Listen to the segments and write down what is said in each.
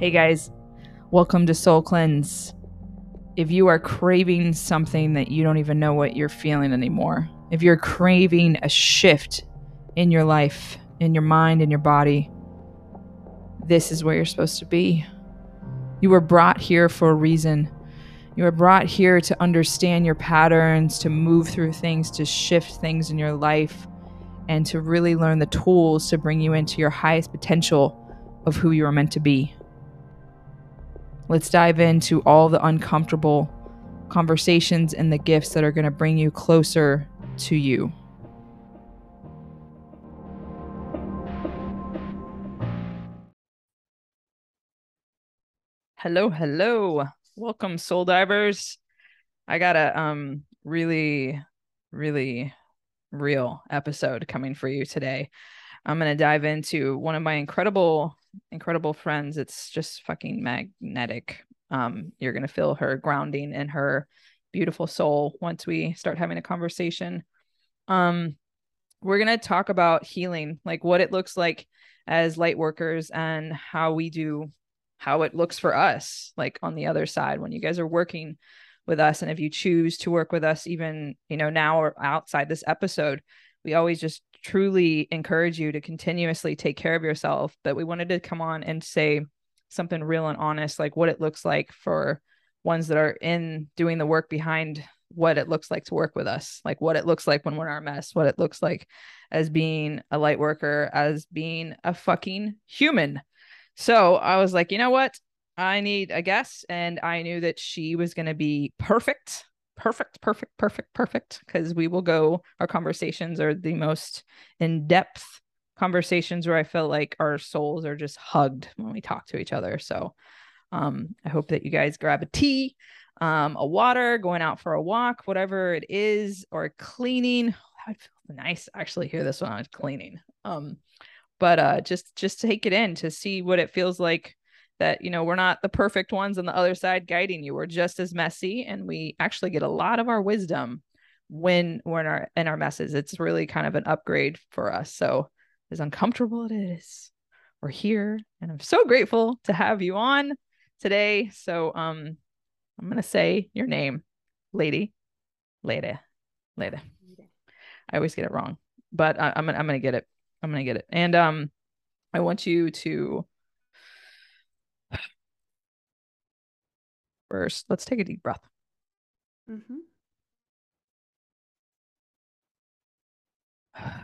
Hey guys, welcome to Soul Cleanse. If you are craving something that you don't even know what you're feeling anymore, if you're craving a shift in your life, in your mind, in your body, this is where you're supposed to be. You were brought here for a reason. You were brought here to understand your patterns, to move through things, to shift things in your life, and to really learn the tools to bring you into your highest potential of who you are meant to be. Let's dive into all the uncomfortable conversations and the gifts that are going to bring you closer to you. Hello, hello. Welcome soul divers. I got a um really really real episode coming for you today. I'm going to dive into one of my incredible incredible friends. It's just fucking magnetic. Um, you're gonna feel her grounding in her beautiful soul once we start having a conversation. Um, we're gonna talk about healing, like what it looks like as light workers and how we do how it looks for us, like on the other side when you guys are working with us. And if you choose to work with us, even you know, now or outside this episode, we always just truly encourage you to continuously take care of yourself. But we wanted to come on and say something real and honest, like what it looks like for ones that are in doing the work behind what it looks like to work with us, like what it looks like when we're in our mess, what it looks like as being a light worker, as being a fucking human. So I was like, you know what? I need a guest. And I knew that she was going to be perfect perfect, perfect, perfect, perfect, because we will go, our conversations are the most in depth conversations where I feel like our souls are just hugged when we talk to each other. So um, I hope that you guys grab a tea, um, a water, going out for a walk, whatever it is, or cleaning. Would feel nice actually hear this when I was cleaning. Um, but uh, just just take it in to see what it feels like that you know we're not the perfect ones on the other side guiding you. We're just as messy and we actually get a lot of our wisdom when we're in our in our messes. It's really kind of an upgrade for us. So as uncomfortable it is we're here and i'm so grateful to have you on today. So um i'm gonna say your name lady lady lady. I always get it wrong but I, i'm gonna i'm gonna get it. I'm gonna get it. And um i want you to first. Let's take a deep breath. Mm-hmm.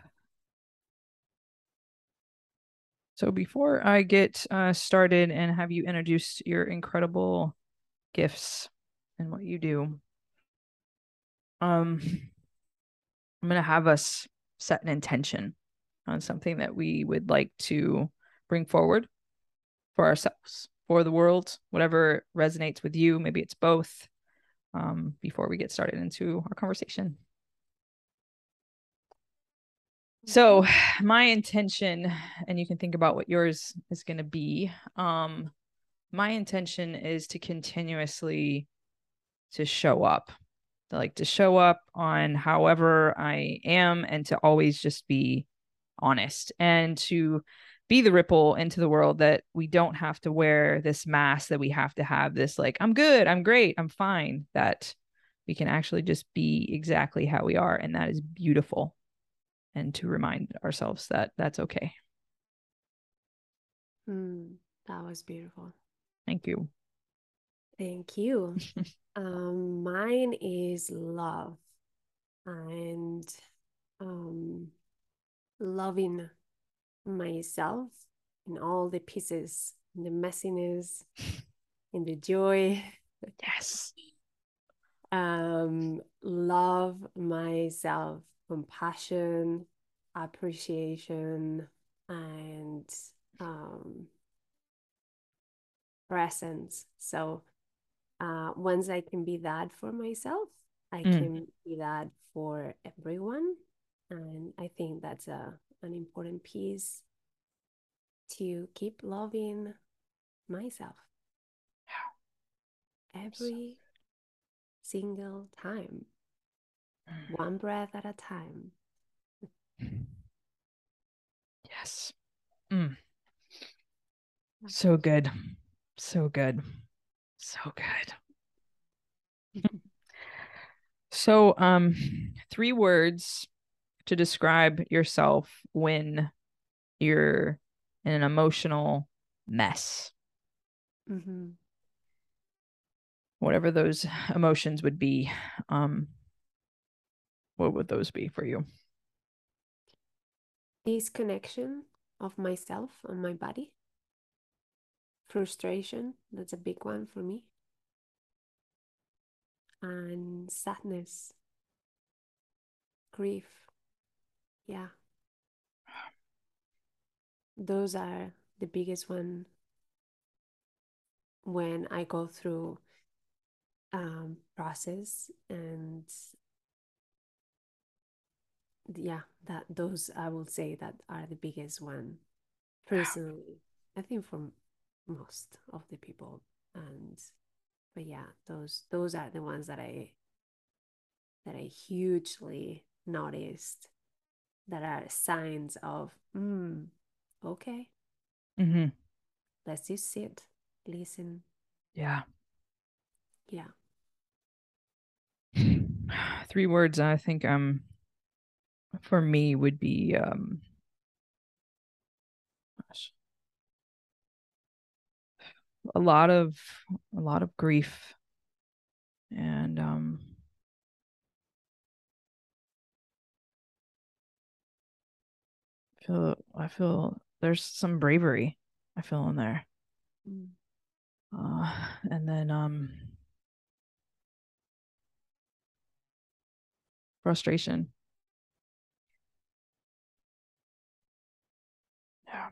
So before I get uh, started and have you introduce your incredible gifts and what you do, um, I'm gonna have us set an intention on something that we would like to bring forward for ourselves for the world, whatever resonates with you. Maybe it's both. Um, before we get started into our conversation. So, my intention, and you can think about what yours is going to be. Um, my intention is to continuously to show up, like to show up on however I am, and to always just be honest and to be the ripple into the world that we don't have to wear this mask that we have to have this like i'm good i'm great i'm fine that we can actually just be exactly how we are and that is beautiful. And to remind ourselves that that's okay. Mm, that was beautiful. Thank you. Thank you. Um mine is love and um loving myself in all the pieces, in the messiness, in the joy. Yes. um, love myself, compassion, appreciation, and um, presence. So uh, once I can be that for myself, I mm. can be that for everyone. And I think that's a an important piece to keep loving myself every single time, mm. one breath at a time. Yes. Mm. So good. So good. So good. so um three words to describe yourself when you're in an emotional mess. Mm-hmm. Whatever those emotions would be, um, what would those be for you? Disconnection of myself and my body. Frustration, that's a big one for me. And sadness, grief. Yeah. Those are the biggest one when I go through um, process and yeah, that those I will say that are the biggest one personally. I think for most of the people and but yeah, those those are the ones that I that I hugely noticed that are signs of mm, okay. Mm-hmm. Let's just sit, listen. Yeah. Yeah. Three words I think um for me would be um gosh, a lot of a lot of grief and um feel I feel there's some bravery I feel in there. Mm. Uh and then um frustration. Yeah.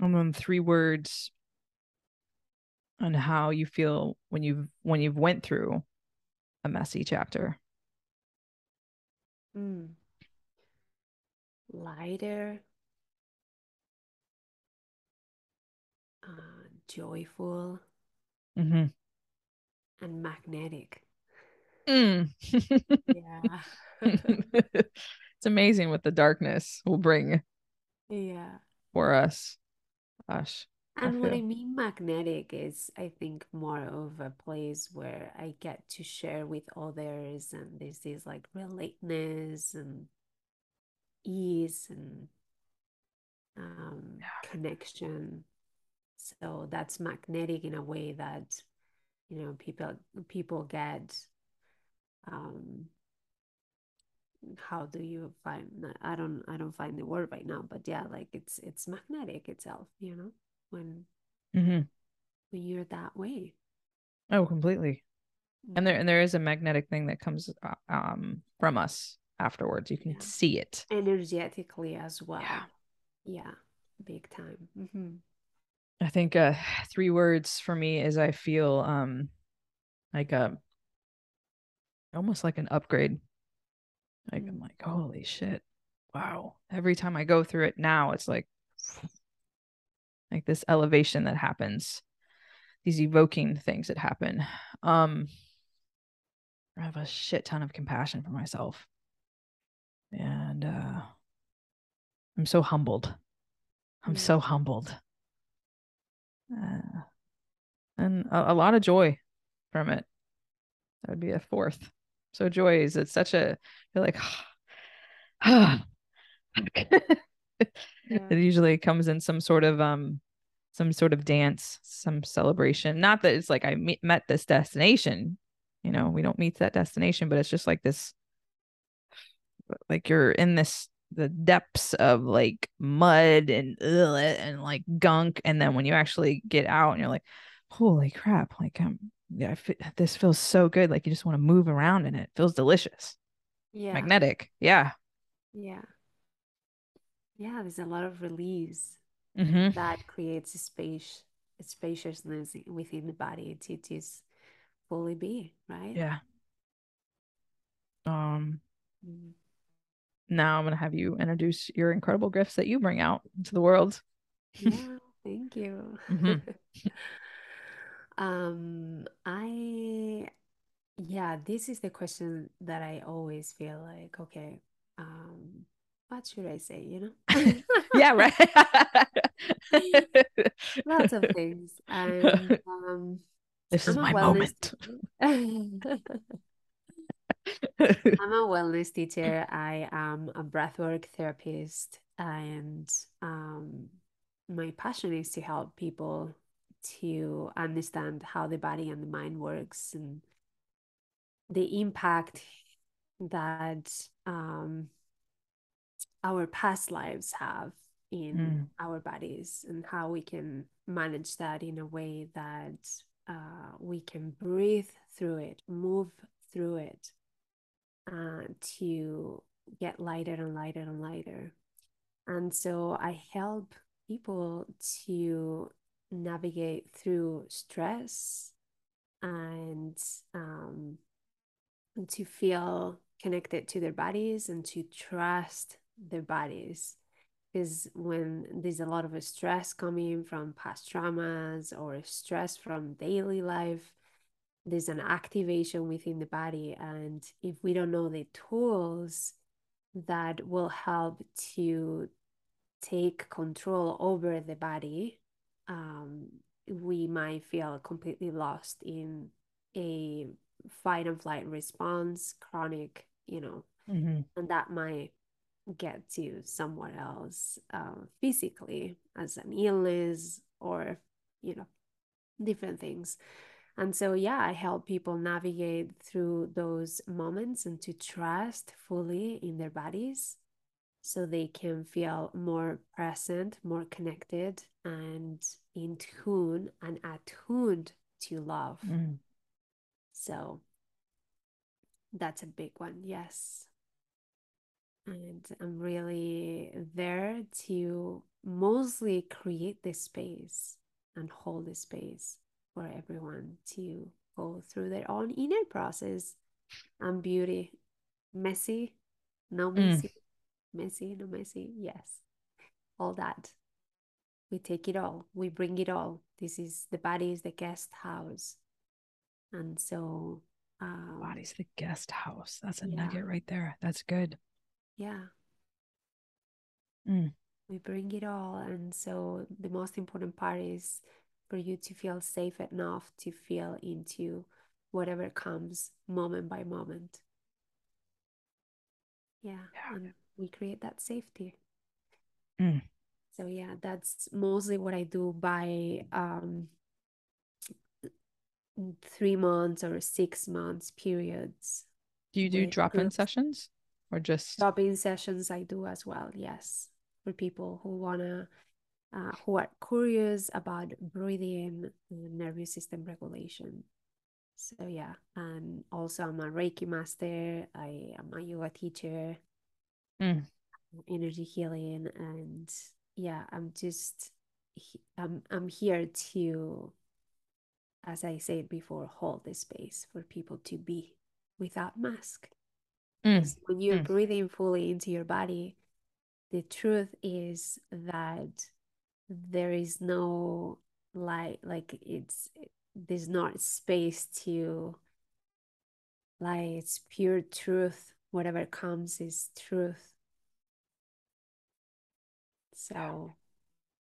And then three words on how you feel when you've when you've went through a messy chapter. Mm. Lighter, uh, joyful, Mm-hmm. and magnetic. Mm. Yeah. it's amazing what the darkness will bring yeah. for us. Gosh. And what I mean magnetic is, I think, more of a place where I get to share with others, and there's this like relatedness and ease and um, connection. So that's magnetic in a way that, you know, people people get. Um, how do you find? I don't I don't find the word right now, but yeah, like it's it's magnetic itself, you know, when mm-hmm. when you're that way. Oh, completely. And there and there is a magnetic thing that comes uh, um from us afterwards. You can Yeah. see it. energetically as well. Yeah. Yeah, big time. hmm I think uh three words for me is I feel um like a almost like an upgrade. Like I'm Mm. like, holy shit. Wow. Every time I go through it now, it's like like this elevation that happens. These evoking things that happen. Um I have a shit ton of compassion for myself. And uh I'm so humbled. I'm so humbled. Uh, and a, a lot of joy from it. That would be a fourth. So joy is it's such a you're like Yeah. it usually comes in some sort of um some sort of dance, some celebration. Not that it's like I me- met this destination, you know, we don't meet that destination, but it's just like this like you're in this the depths of like mud and ugh, and like gunk and then when you actually get out and you're like holy crap like i'm yeah I this feels so good like you just want to move around in it. it feels delicious Yeah. magnetic yeah Yeah. Yeah, there's a lot of release mm-hmm. that creates a space, a spaciousness within the body to just fully be, right? yeah um Mm. Now i'm gonna have you introduce your incredible gifts that you bring out into the world Yeah, thank you. Mhm. Um, I, yeah, this is the question that I always feel like, okay, um, what should I say? You know? yeah, right. Lots of things. And um, this is my moment. I'm a wellness teacher. I am a breathwork therapist, and um, my passion is to help people to understand how the body and the mind works and the impact that um, our past lives have in mm. our bodies and how we can manage that in a way that uh, we can breathe through it, move through it uh, to get lighter and lighter and lighter. And so I help people to navigate through stress and um, to feel connected to their bodies and to trust their bodies because when there's a lot of stress coming from past traumas or stress from daily life there's an activation within the body and if we don't know the tools that will help to take control over the body um, we might feel completely lost in a fight and flight response chronic you know mm-hmm. and that might get to somewhere else uh, physically as an illness or you know different things and so yeah i help people navigate through those moments and to trust fully in their bodies so they can feel more present more connected and in tune and attuned to love. Mm. so that's a big one yes. And I'm really there to mostly create this space and hold this space for everyone to go through their own inner process and beauty. Messy, no mm. messy, mm. messy, no messy. Yes, all that. We take it all, we bring it all. This is the body is the guest house. And so, um, body's the guest house. That's a yeah. nugget right there. That's good yeah mm. we bring it all and so the most important part is for you to feel safe enough to feel into whatever comes moment by moment yeah, yeah. and we create that safety mm. so yeah that's mostly what i do by um three months or six months periods do you do drop-in sessions or just drop-in sessions i do as well yes for people who want to uh, who are curious about breathing and nervous system regulation so yeah and also i'm a reiki master i am a yoga teacher mm. energy healing and yeah i'm just i'm i'm here to as i said before hold the space for people to be without mask Mm. When you're mm. breathing fully into your body, the truth is that there is no light, like it's there's not space to like it's pure truth. Whatever comes is truth. So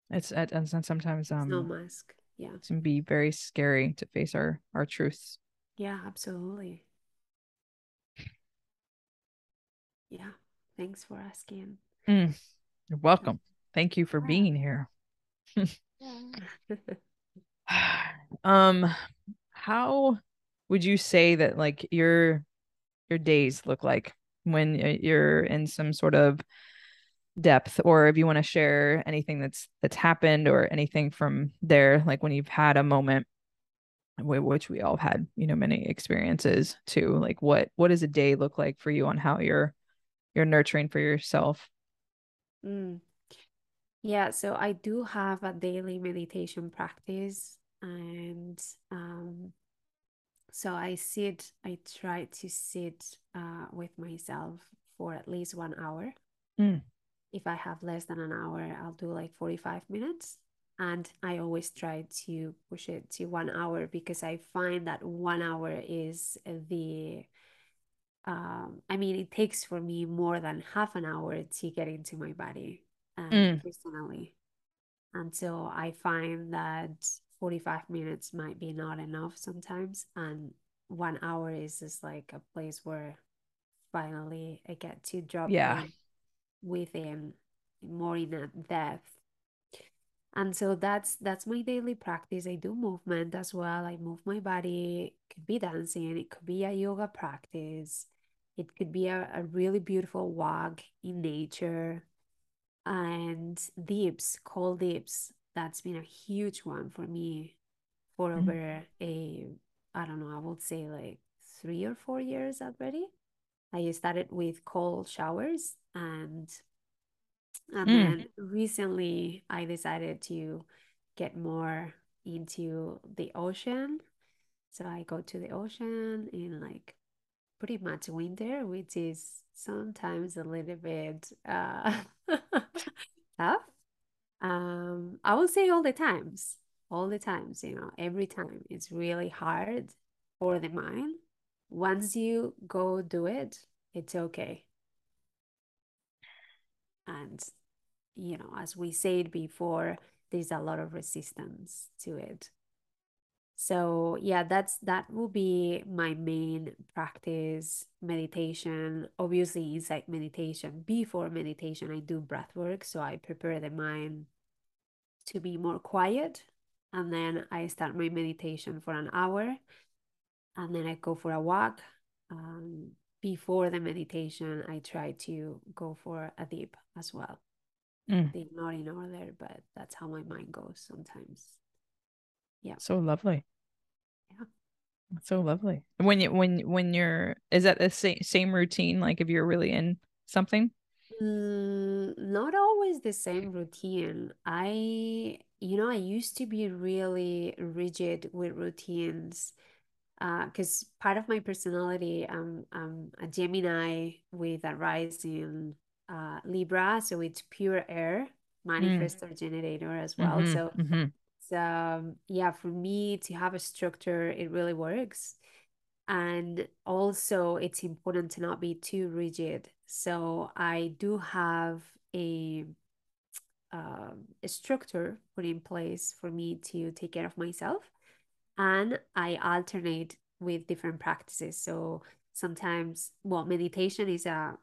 it's and sometimes um no mask. Yeah. It can be very scary to face our our truths. Yeah, absolutely. yeah thanks for asking mm, you're welcome thank you for yeah. being here um how would you say that like your your days look like when you're in some sort of depth or if you want to share anything that's that's happened or anything from there like when you've had a moment which we all had you know many experiences too like what what does a day look like for you on how you're you're nurturing for yourself mm. Yeah so i do have a daily meditation practice and um so i sit i try to sit uh, with myself for at least one hour mm. if i have less than an hour i'll do like 45 minutes and i always try to push it to one hour because i find that one hour is the um, I mean, it takes for me more than half an hour to get into my body um, Mm. personally. until I find that 45 minutes might be not enough sometimes. And one hour is just like a place where finally I get to drop Yeah. in within more in depth. And so that's that's my daily practice. I do movement as well. I move my body. It could be dancing, it could be a yoga practice, it could be a, a really beautiful walk in nature and dips, cold dips. That's been a huge one for me for Mhm. over a, I don't know, I would say like three or four years already. I started with cold showers and and Mm. then recently I decided to get more into the ocean. So I go to the ocean in like pretty much winter, which is sometimes a little bit uh tough. Um, I would say all the times, all the times, you know, every time it's really hard for the mind. Once you go do it, it's okay. And, you know, as we said before, there's a lot of resistance to it. So yeah, that's that will be my main practice, meditation. Obviously, inside meditation, before meditation, I do breath work. So I prepare the mind to be more quiet. And then I start my meditation for an hour. And then I go for a walk. Um, before the meditation, I try to go for a deep as well. Mm. They're not in order, but that's how my mind goes sometimes. Yeah. So lovely. Yeah. That's so lovely. When you when when you're is that the same same routine? Like if you're really in something? Mm, not always the same routine. I, you know, I used to be really rigid with routines. Uh, because part of my personality, um, I'm a Gemini with a rising uh Libra, so it's pure air, Mm. manifestor generator as well. Mm-hmm. So Mm-hmm. Um, yeah, for me to have a structure, it really works. And also, it's important to not be too rigid. So I do have a um, a structure put in place for me to take care of myself, and I alternate with different practices. So sometimes, well, meditation is a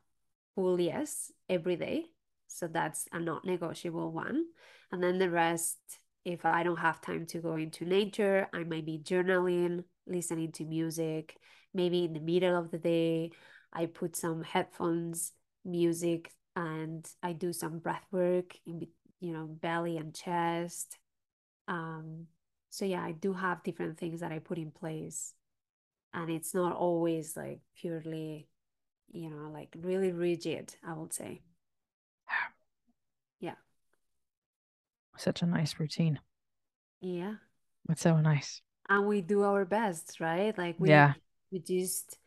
full yes every day. So that's a not negotiable one. And then the rest, if I don't have time to go into nature, I might be journaling, listening to music. Maybe in the middle of the day, I put some headphones, music, and I do some breath work in, you know, belly and chest. Um, so yeah, I do have different things that I put in place. And it's not always like purely, you know, like really rigid, I would say. Yeah. Such a nice routine. Yeah. It's so nice. And we do our best, right? Like we Yeah. we just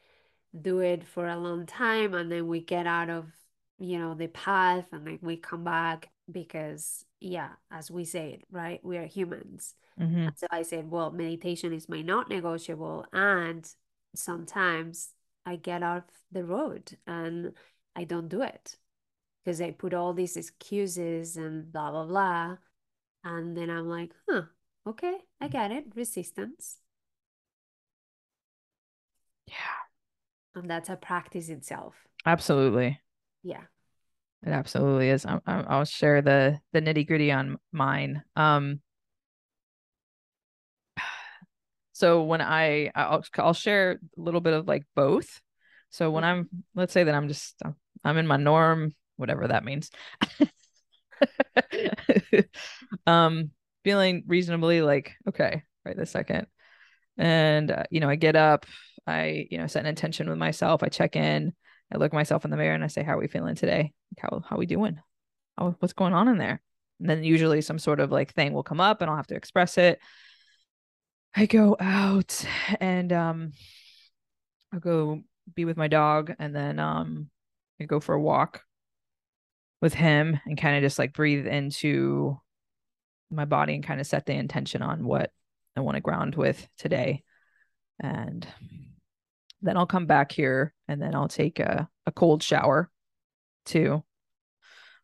do it for a long time and then we get out of, you know, the path and then we come back because yeah, as we said, right? We are humans. Mm-hmm. So I said, well, meditation is my not negotiable. And sometimes I get off the road and I don't do it because I put all these excuses and blah, blah, blah. And then I'm like, huh, okay, I get it. Resistance. Yeah. And that's a practice itself. Absolutely. Yeah. It absolutely is. I, I, I'll share the the nitty gritty on mine. Um, so when I I'll I'll share a little bit of like both. So when I'm let's say that I'm just I'm in my norm, whatever that means. um, feeling reasonably like okay right this second, and uh, you know I get up, I you know set an intention with myself, I check in, I look myself in the mirror, and I say, how are we feeling today? How how we doing? How, what's going on in there? And then usually some sort of like thing will come up, and I'll have to express it. I go out and um I'll go be with my dog and then um I go for a walk with him and kind of just like breathe into my body and kind of set the intention on what I want to ground with today. And then I'll come back here and then I'll take a, a cold shower too.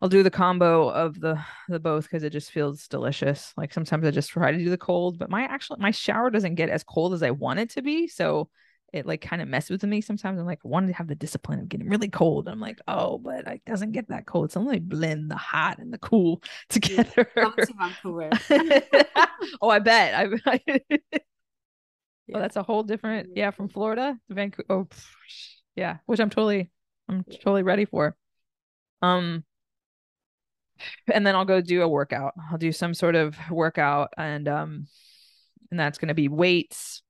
I'll do the combo of the the both because it just feels delicious. Like sometimes I just try to do the cold, but my actually my shower doesn't get as cold as I want it to be. So it like kind of messes with me sometimes. I'm like, I wanted to have the discipline of getting really cold. I'm like, oh, but it doesn't get that cold. So I'm like blend the hot and the cool together. Come to Vancouver. oh, I bet. I, I yeah. Oh, that's a whole different, yeah, from Florida to Vancouver. Oh, yeah, which I'm totally, I'm totally ready for. Um, and then I'll go do a workout. I'll do some sort of workout, and um, and that's going to be weights.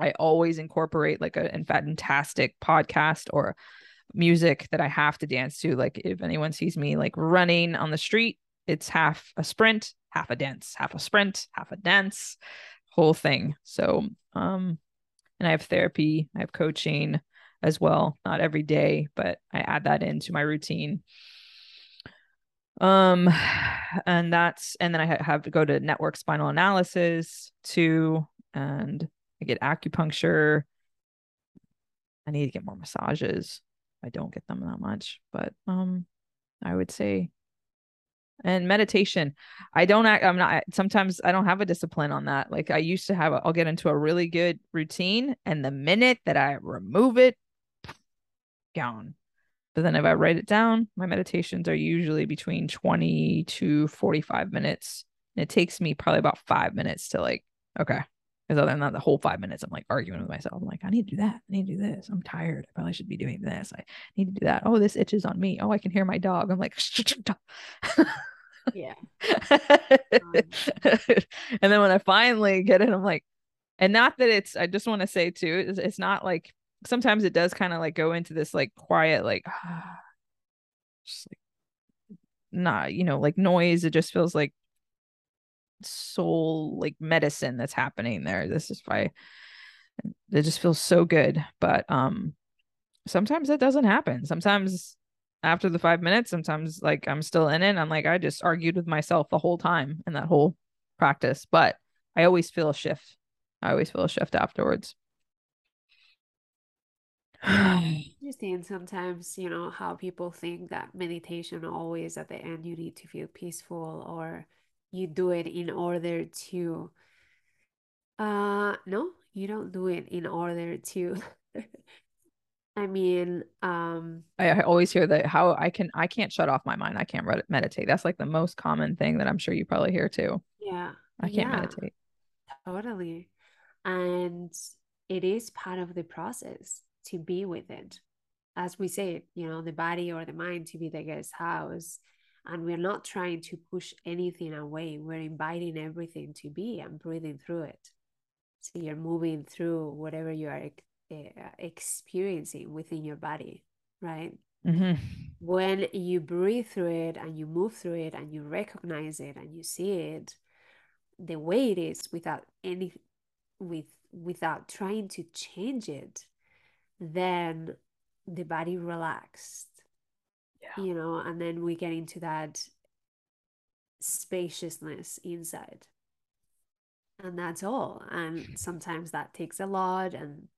I always incorporate like a fantastic podcast or music that I have to dance to. Like if anyone sees me like running on the street, it's half a sprint, half a dance, half a sprint, half a dance whole thing. So, um, and I have therapy, I have coaching as well, not every day, but I add that into my routine. Um, and that's, and then I have to go to network spinal analysis too, and I get acupuncture. I need to get more massages. I don't get them that much, but um, I would say and meditation i don't act i'm not sometimes i don't have a discipline on that like i used to have i will get into a really good routine and the minute that i remove it gone but then if i write it down my meditations are usually between 20 to 45 minutes and it takes me probably about five minutes to like okay because other than that the whole five minutes i'm like arguing with myself. I'm like i need to do that. I need to do this. I'm tired. I probably should be doing this. I need to do that. Oh this itches on me. Oh i can hear my dog. I'm like yeah. um, and then when I finally get it, I'm like, and not that it's, I just want to say too, it's, it's not like sometimes it does kind of like go into this like quiet, like, just like, not, you know, like noise. It just feels like soul, like medicine that's happening there. This is why it just feels so good. But, um, sometimes it doesn't happen. Sometimes after the five minutes, sometimes like I'm still in it. I'm like, I just argued with myself the whole time in that whole practice, but I always feel a shift. I always feel a shift afterwards. understand sometimes, you know, how people think that meditation always at the end you need to feel peaceful or you do it in order to uh no, you don't do it in order to I mean, um, I, I always hear that how I can I can't shut off my mind. I can't meditate. That's like the most common thing that I'm sure you probably hear too. Yeah. I can't yeah, meditate. Totally. And it is part of the process to be with it. As we say, you know, the body or the mind to be the guest house. And we're not trying to push anything away. We're inviting everything to be and breathing through it. So you're moving through whatever you are uh, experiencing within your body, right? Mm-hmm. When you breathe through it and you move through it and you recognize it and you see it the way it is without any with without trying to change it, then the body relaxed. Yeah. You know, and then we get into that spaciousness inside and that's all and sometimes that takes a lot and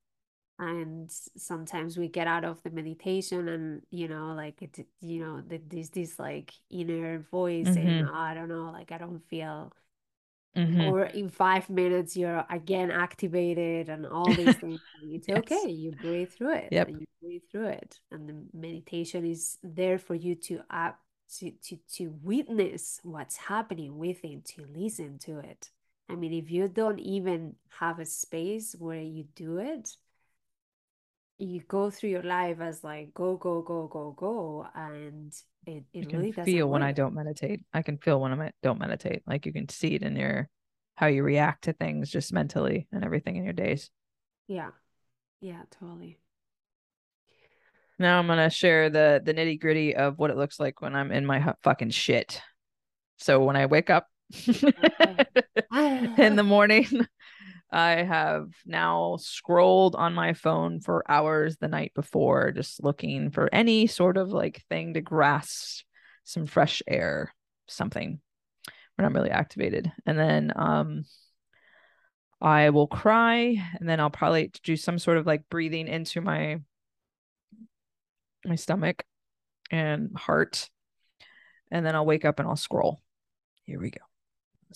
and sometimes we get out of the meditation and you know like it you know there's this like inner voice mm-hmm. and oh, i don't know like i don't feel mm-hmm. or in five minutes you're again activated and all these things it's yes. okay you breathe through it yep. you breathe through it and the meditation is there for you to up to, to to witness what's happening within to listen to it i mean if you don't even have a space where you do it you go through your life as like go go go go go and it, it you really can feel work. when i don't meditate. I can feel when i don't meditate. Like you can see it in your how you react to things just mentally and everything in your days. Yeah. Yeah totally. Now i'm gonna share the the nitty gritty of what it looks like when i'm in my fucking shit. So when i wake up in the morning I have now scrolled on my phone for hours the night before, just looking for any sort of like thing to grasp some fresh air, something when I'm really activated. And then um I will cry and then I'll probably do some sort of like breathing into my my stomach and heart. And then I'll wake up and I'll scroll. Here we go.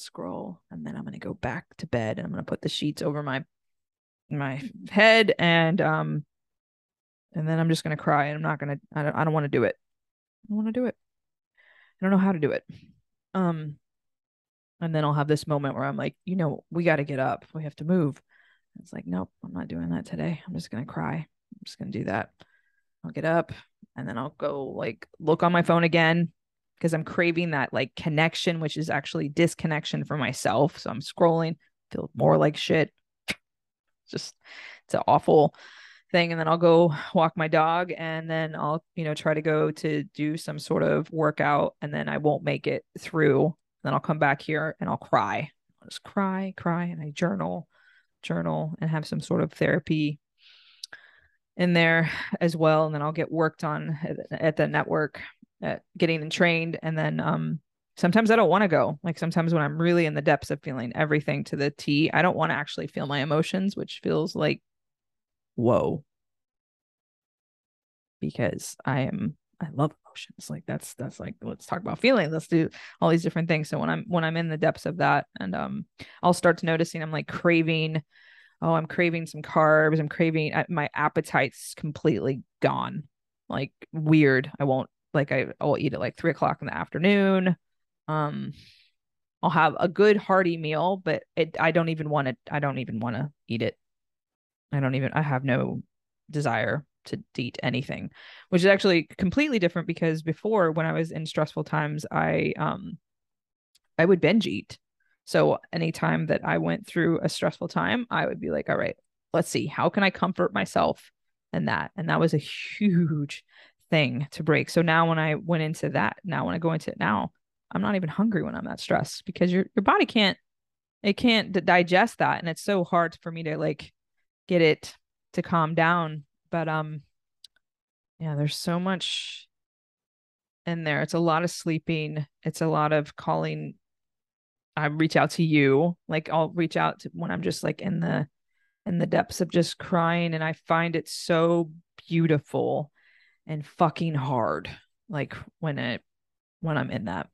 Scroll and then I'm going to go back to bed and I'm going to put the sheets over my my head and um and then I'm just going to cry and I'm not going to I don't I don't want to do it. I don't want to do it. I don't know how to do it. Um and then I'll have this moment where I'm like, you know, we got to get up. We have to move. It's like, nope, I'm not doing that today. I'm just going to cry. I'm just going to do that. I'll get up and then I'll go like look on my phone again because I'm craving that like connection, which is actually disconnection from myself. So I'm scrolling, feel more like shit. Just it's an awful thing. And then I'll go walk my dog and then I'll, you know, try to go to do some sort of workout and then I won't make it through then I'll come back here and I'll cry. I'll just cry, cry, and I journal, journal, and have some sort of therapy in there as well. And then I'll get worked on at, the network, at getting trained. And then um, sometimes I don't want to go. Like sometimes when I'm really in the depths of feeling everything to the T, I don't want to actually feel my emotions, which feels like, whoa, because I am I love emotions. Like that's that's like let's talk about feeling. Let's do all these different things. So when I'm when I'm in the depths of that, and um, I'll start noticing I'm like craving. Oh, I'm craving some carbs. I'm craving my appetite's completely gone. Like weird. I won't like I I'll eat at like three o'clock in the afternoon. Um, I'll have a good hearty meal, but it I don't even want to. I don't even want to eat it. I don't even. I have no desire to eat anything, which is actually completely different because before when I was in stressful times, I um I would binge eat. So anytime that I went through a stressful time, I would be like, all right, let's see, how can I comfort myself and that? And that was a huge thing to break. So now when I went into that, now when I go into it now, I'm not even hungry when I'm that stressed because your your body can't it can't digest that. And it's so hard for me to like get it to calm down. But um yeah there's so much in there. It's a lot of sleeping. It's a lot of calling. I reach out to you. Like i'll reach out to when i'm just like in the in the depths of just crying. And i find it so beautiful and fucking hard like when it when i'm in that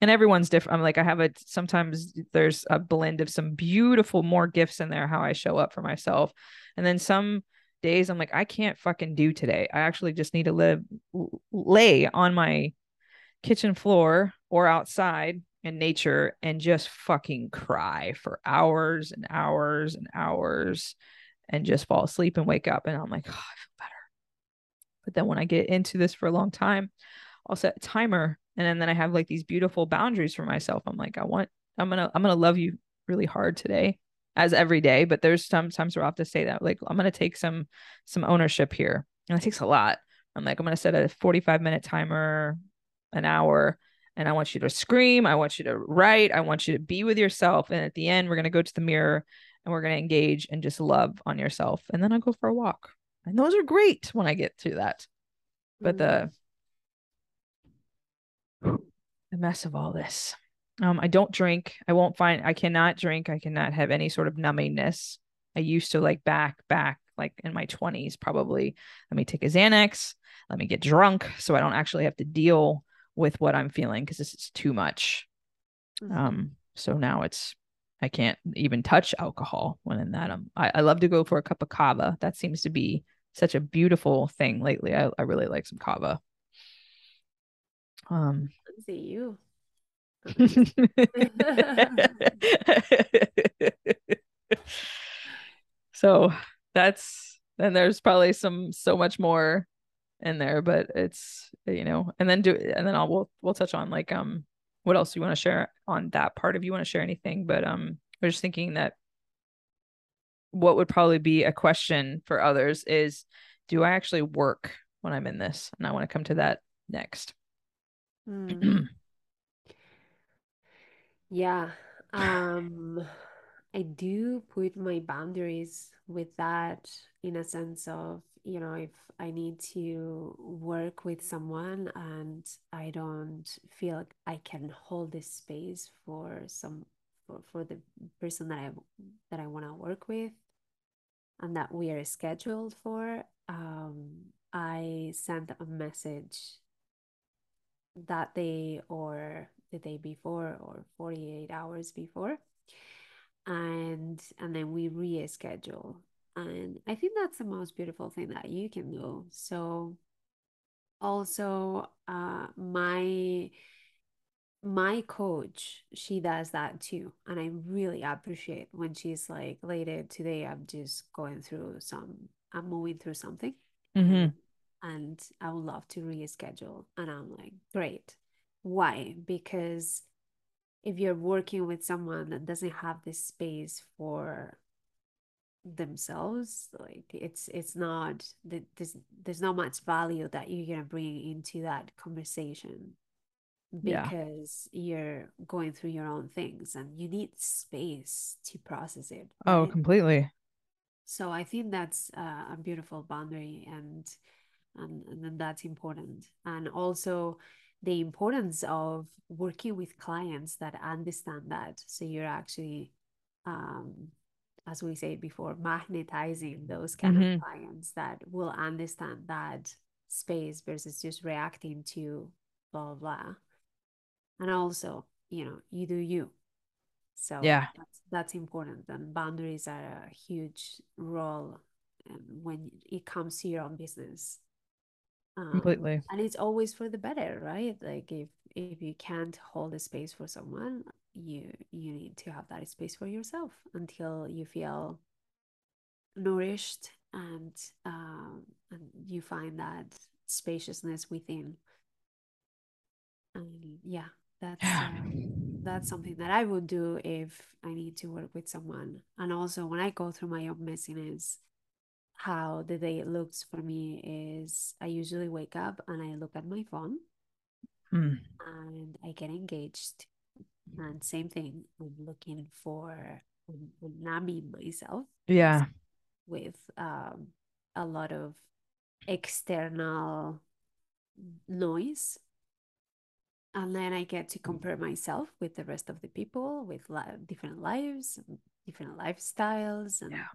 and everyone's different i'm like i have a sometimes there's a blend of some beautiful more gifts in there how i show up for myself and then some days I'm like, I can't fucking do today. I actually just need to live, lay on my kitchen floor or outside in nature and just fucking cry for hours and hours and hours and just fall asleep and wake up. And I'm like, oh, I feel better. But then when I get into this for a long time, I'll set a timer and then, then I have like these beautiful boundaries for myself. I'm like, I want, I'm gonna, I'm gonna love you really hard today as every day, but there's some times where I have to say that like I'm gonna take some some ownership here. And it takes a lot. I'm like, I'm gonna set a 45 minute timer, an hour, and I want you to scream, I want you to write, I want you to be with yourself. And at the end, we're gonna go to the mirror and we're gonna engage and just love on yourself. And then I'll go for a walk. And those are great when I get to that. But the mm. the mess of all this um, I don't drink. I won't find I cannot drink. I cannot have any sort of numbingness. I used to like back back like in my 20s probably. Let me take a Xanax, let me get drunk so I don't actually have to deal with what I'm feeling because this is too much. Mm-hmm. Um so now it's I can't even touch alcohol when in that. Um, I, I love to go for a cup of kava. That seems to be such a beautiful thing lately. I, I really like some kava. Um, see you. so that's and there's probably some so much more in there but it's you know and then do and then I'll we'll we'll touch on like um what else you want to share on that part if you want to share anything but um we're just thinking that what would probably be a question for others is do I actually work when I'm in this and I want to come to that next mm. Yeah. Um, I do put my boundaries with that in a sense of, you know, if I need to work with someone and I don't feel like I can hold this space for some for, for the person that I that I want to work with and that we are scheduled for, um, I sent a message that day or the day before or 48 hours before. And and then we reschedule. And i think that's the most beautiful thing that you can do. So also uh my my coach she does that too and i really appreciate when she's like later today i'm just going through some i'm moving through something mm-hmm. and i would love to reschedule and i'm like great. Why? Because if you're working with someone that doesn't have this space for themselves like it's it's not there's there's not much value that you're gonna bring into that conversation because yeah. you're going through your own things and you need space to process it oh, right? oh completely so i think that's uh, a beautiful boundary and and, and that's important and also the importance of working with clients that understand that. So you're actually, um, as we said before, magnetizing those kind mm-hmm. of clients that will understand that space versus just reacting to blah, blah, blah. And also, you know, you do you. So yeah, that's, that's important. And boundaries are a huge role when it comes to your own business. Um, completely. and it's always for the better right? Like if if you can't hold a space for someone you you need to have that space for yourself until you feel nourished and um and you find that spaciousness within. And yeah that's uh, that's something that i would do if i need to work with someone and also when i go through my own messiness how the day looks for me is I usually wake up and I look at my phone mm. and I get engaged. And same thing, I'm looking for numbing myself. Yeah. With um, a lot of external noise. And then I get to compare myself with the rest of the people with li- different lives, different lifestyles, and yeah.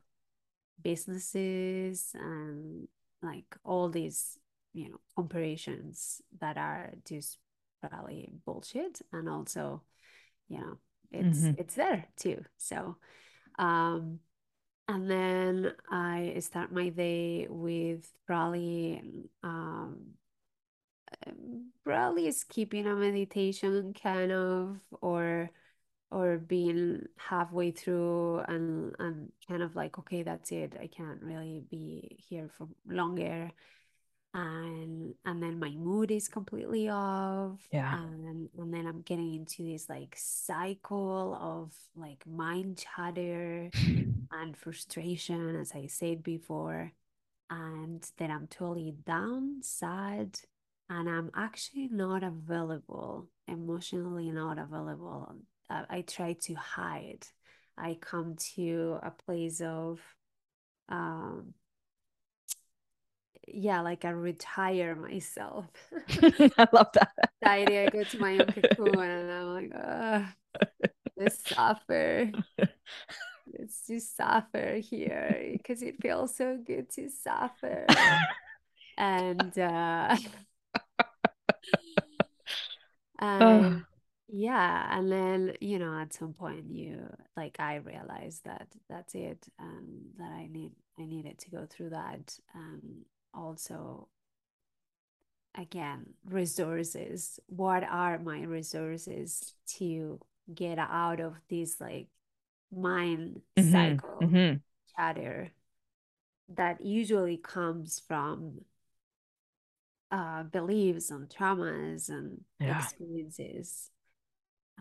businesses and like all these you know comparisons that are just probably bullshit. And also you know it's mm-hmm. it's there too. So um and then i start my day with probably um probably skipping a meditation kind of or or being halfway through and and kind of like okay that's it. I can't really be here for longer. And and then my mood is completely off. Yeah. And and then i'm getting into this like cycle of like mind chatter and frustration as i said before. And then i'm totally down sad and i'm actually not available emotionally not available uh, I try to hide. I come to a place of, um, yeah, like I retire myself. I love that. idea. I go to my own cocoon and I'm like, let's suffer. let's just suffer here because it feels so good to suffer. and uh, and yeah and then you know at some point you like i realized that that's it and that i need i needed to go through that and also again resources what are my resources to get out of this like mind mm-hmm, cycle mm-hmm. chatter that usually comes from uh, beliefs and traumas and yeah. experiences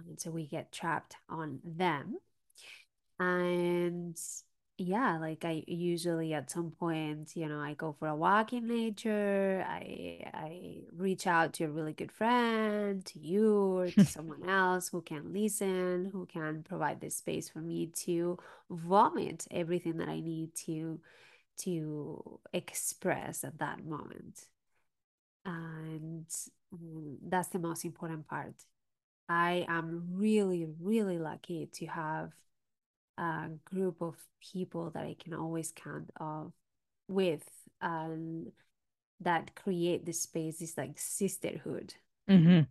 and so we get trapped on them and yeah like i usually at some point you know i go for a walk in nature i i reach out to a really good friend to you or to someone else who can listen who can provide the space for me to vomit everything that i need to to express at that moment and that's the most important part I am really, really lucky to have a group of people that I can always count of with and that create the space, this like sisterhood Mm-hmm.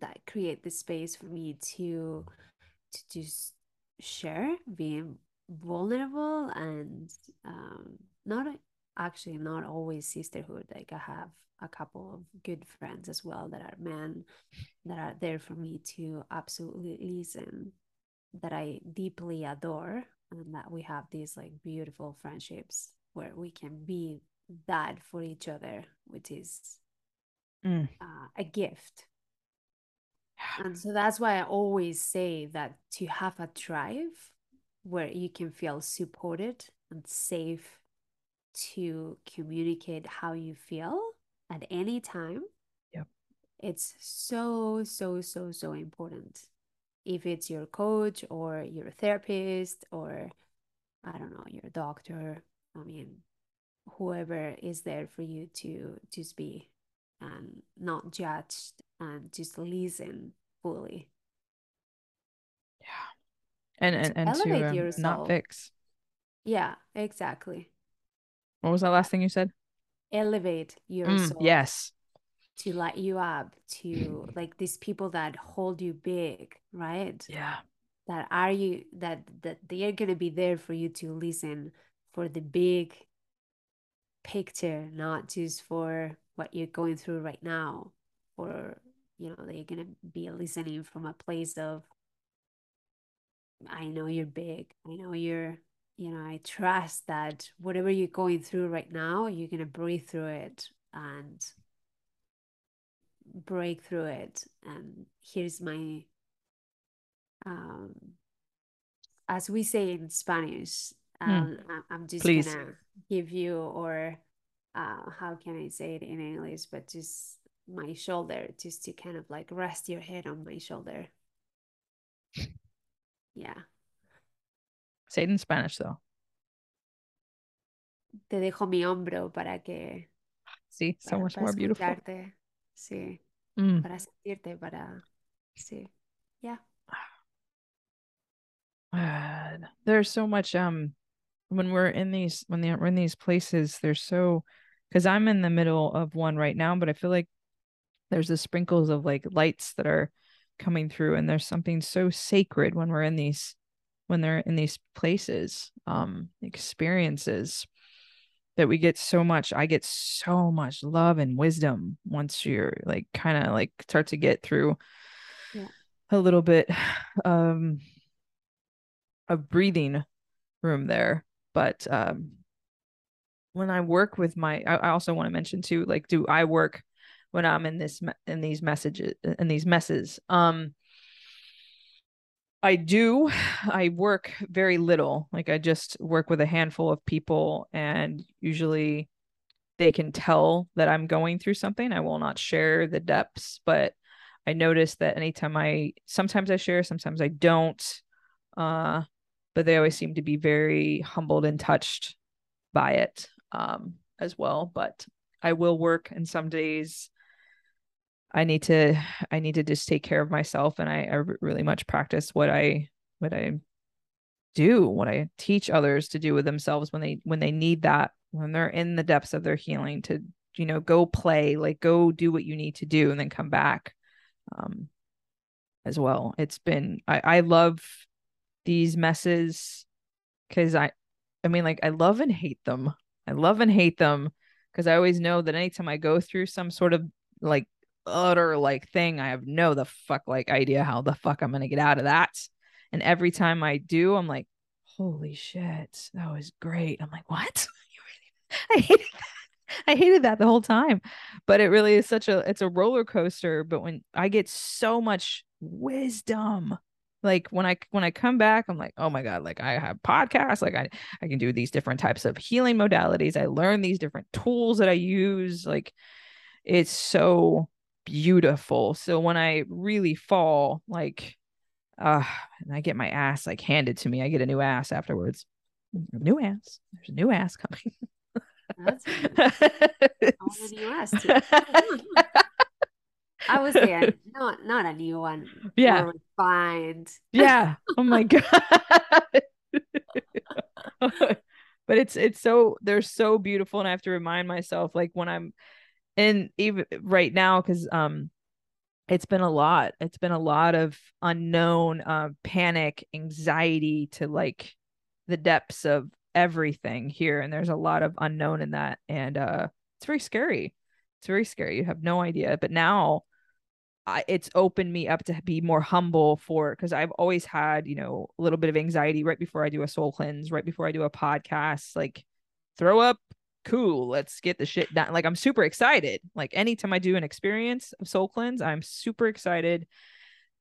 that create the space for me to to just share, being vulnerable and um not actually not always sisterhood. Like I have a couple of good friends as well that are men that are there for me to absolutely listen that I deeply adore and that we have these like beautiful friendships where we can be that for each other, which is Mm. uh, a gift. And so that's why I always say that to have a tribe where you can feel supported and safe to communicate how you feel at any time. Yep. It's so, so, so, so important. If it's your coach or your therapist or I don't know, your doctor, I mean, whoever is there for you to just be and not judged and just listen fully. Yeah. And and, and to elevate um, not fix. Yeah, exactly. What was that last thing you said? Elevate Mm, yourself yes. to light you up, to like these people that hold you big, right? Yeah. That are you that that they are gonna be there for you to listen for the big picture, not just for what you're going through right now, or you know, they're gonna be listening from a place of I know you're big. I know you're, you know, I trust that whatever you're going through right now, you're going to breathe through it and break through it. And here's my, um, as we say in Spanish, um, I- I'm just Please. gonna give you, or uh, how can I say it in English, but just my shoulder, just to kind of like rest your head on my shoulder. Yeah. Say it in Spanish though. te dejo mi hombro para que See, so para, much para more beautiful. sí, Mm. para sentirte, para sí, yeah, God. There's so much um when we're in these when they- we're in these places, there's so because I'm in the middle of one right now, but I feel like there's the sprinkles of like lights that are coming through, and there's something so sacred when we're in these when they're in these places, um, experiences that we get so much. I get so much love and wisdom once you're like kind of like start to get through Yeah. a little bit um of breathing room there. But um when I work with my I, I also want to mention too, like do I work when I'm in this in these messages in these messes? Um I do. I work very little. Like I just work with a handful of people and usually they can tell that I'm going through something. I will not share the depths, but I notice that anytime I sometimes I share, sometimes I don't. Uh but they always seem to be very humbled and touched by it um as well, but I will work and some days I need to I need to just take care of myself and I, I really much practice what I what I do, what I teach others to do with themselves when they when they need that, when they're in the depths of their healing to, you know, go play, like go do what you need to do and then come back. Um as well. It's been I, I love these messes because I I mean like I love and hate them. I love and hate them because I always know that anytime I go through some sort of like utter like thing, I have no the fuck like idea how the fuck I'm gonna get out of that. And every time I do, I'm like, holy shit, that was great. I'm like, what? I hated that. I hated that the whole time. But it really is such a it's a roller coaster. But when I get so much wisdom like when i when i come back i'm like oh my god like i have podcasts like i i can do these different types of healing modalities i learn these different tools that i use like it's so beautiful so when i really fall like uh and i get my ass like handed to me i get a new ass afterwards new ass there's a new ass coming that's I want a new ass. I was there. Not not a new one. Yeah. Refined. Yeah. Oh my god. but it's it's so they're so beautiful and I have to remind myself like when I'm and even right now cuz um it's been a lot. It's been a lot of unknown uh, panic, anxiety to like the depths of everything here and there's a lot of unknown in that and uh it's very scary. It's very scary. You have no idea. But now I, it's opened me up to be more humble for because I've always had, you know, a little bit of anxiety right before I do a soul cleanse, right before I do a podcast, like throw up, cool, let's get the shit done. Like I'm super excited. Like anytime I do an experience of soul cleanse, I'm super excited.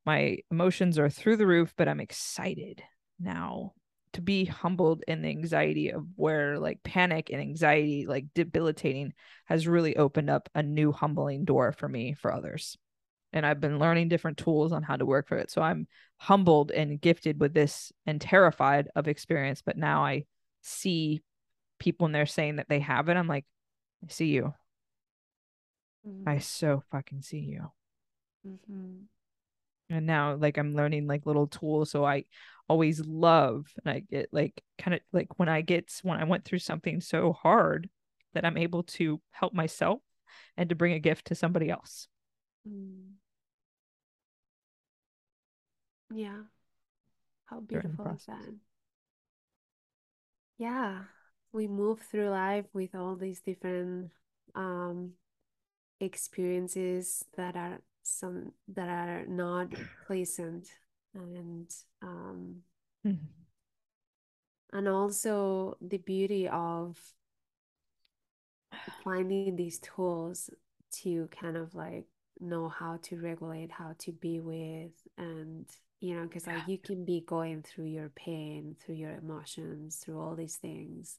My emotions are through the roof, but I'm excited now to be humbled in the anxiety of where like panic and anxiety, like debilitating, has really opened up a new humbling door for me for others and I've been learning different tools on how to work for it. So I'm humbled and gifted with this and terrified of experience. But now I see people and they're saying that they have it. I'm like, I see you. Mm-hmm. I so fucking see you. Mm-hmm. And now, like, I'm learning like little tools. So I always love, and I get like kind of like when I get when I went through something so hard that I'm able to help myself and to bring a gift to somebody else. Mm. Yeah. How beautiful is that? Yeah. We move through life with all these different um experiences that are some that are not pleasant and um mm-hmm. and also the beauty of finding these tools to kind of like know how to regulate how to be with and you know because like you can be going through your pain through your emotions through all these things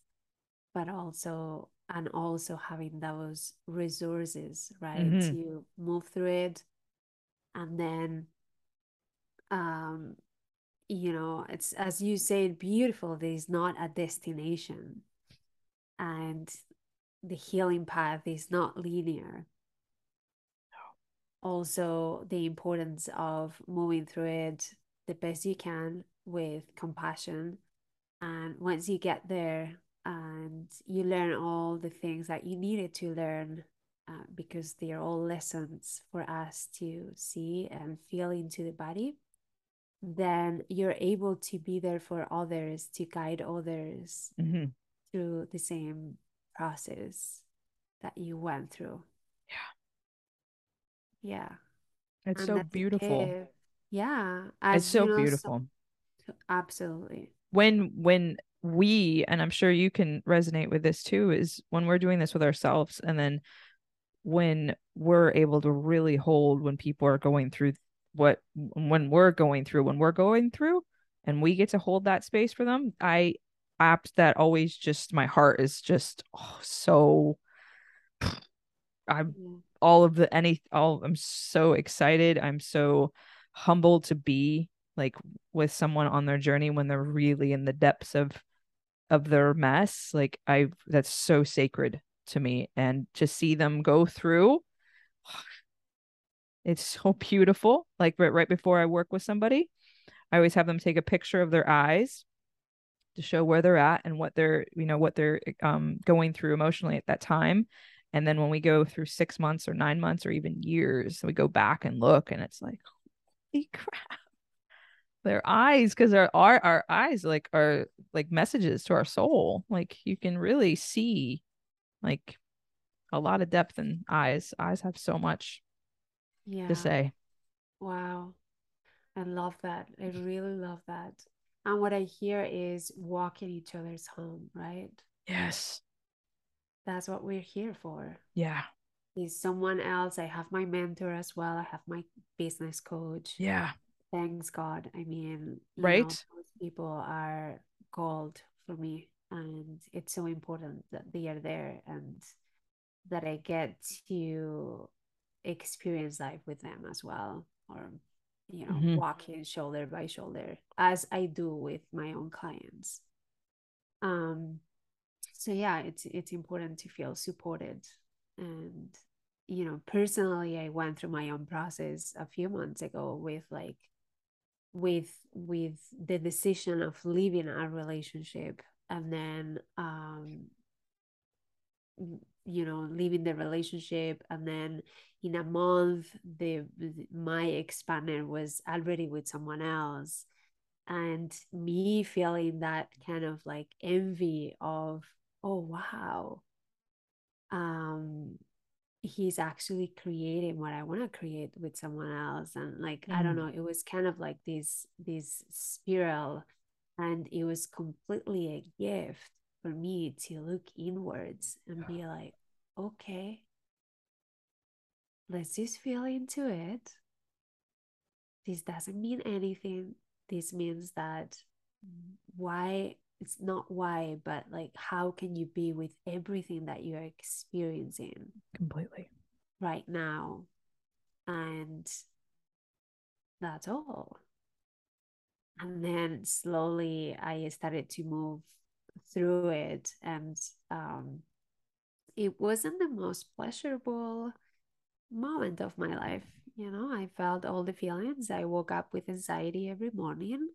but also and also having those resources right mm-hmm. to move through it. And then um you know it's as you say beautiful there's not a destination. And the healing path is not linear. Also the importance of moving through it the best you can with compassion. And once you get there and you learn all the things that you needed to learn uh, because they are all lessons for us to see and feel into the body then you're able to be there for others to guide others mm-hmm. through the same process that you went through yeah. Yeah. It's and so beautiful. It. Yeah. As, it's so you know, beautiful. So, absolutely. When when we and I'm sure you can resonate with this too is when we're doing this with ourselves and then when we're able to really hold when people are going through what when we're going through when we're going through and we get to hold that space for them i apps that always just my heart is just oh, so i'm all of the any all I'm so excited. I'm so humbled to be like with someone on their journey when they're really in the depths of of their mess. Like I that's so sacred to me and to see them go through it's so beautiful. Like right, right before I work with somebody, I always have them take a picture of their eyes to show where they're at and what they're, you know, what they're um, going through emotionally at that time. And then when we go through six months or nine months or even years, we go back and look and it's like, holy crap. Their eyes, because our, our our eyes like are like messages to our soul. Like you can really see like a lot of depth in eyes. Eyes have so much yeah. to say. Wow. I love that. I really love that. And what I hear is walking each other's home, right? Yes that's what we're here for. Yeah. Is someone else. I have my mentor as well. I have my business coach. Yeah. Thanks God. I mean, right. Know, people are called for me. And it's so important that they are there and that I get to experience life with them as well. Or, you know, mm-hmm. walking shoulder by shoulder as I do with my own clients. Um, so yeah it's it's important to feel supported and you know, personally, I went through my own process a few months ago with like, with with the decision of leaving a relationship and then um you know leaving the relationship and then in a month the my expander was already with someone else. And me feeling that kind of like envy of oh wow. Um he's actually creating what i want to create with someone else and like mm. i don't mm. know it was kind of like this this spiral and it was completely a gift for me to look inwards and be like okay let's just feel into it this doesn't mean anything this means that why it's not why but like how can you be with everything that you're experiencing completely. right now? And that's all. And then slowly i started to move through it and um it wasn't the most pleasurable moment of my life you know? I felt all the feelings. I woke up with anxiety every morning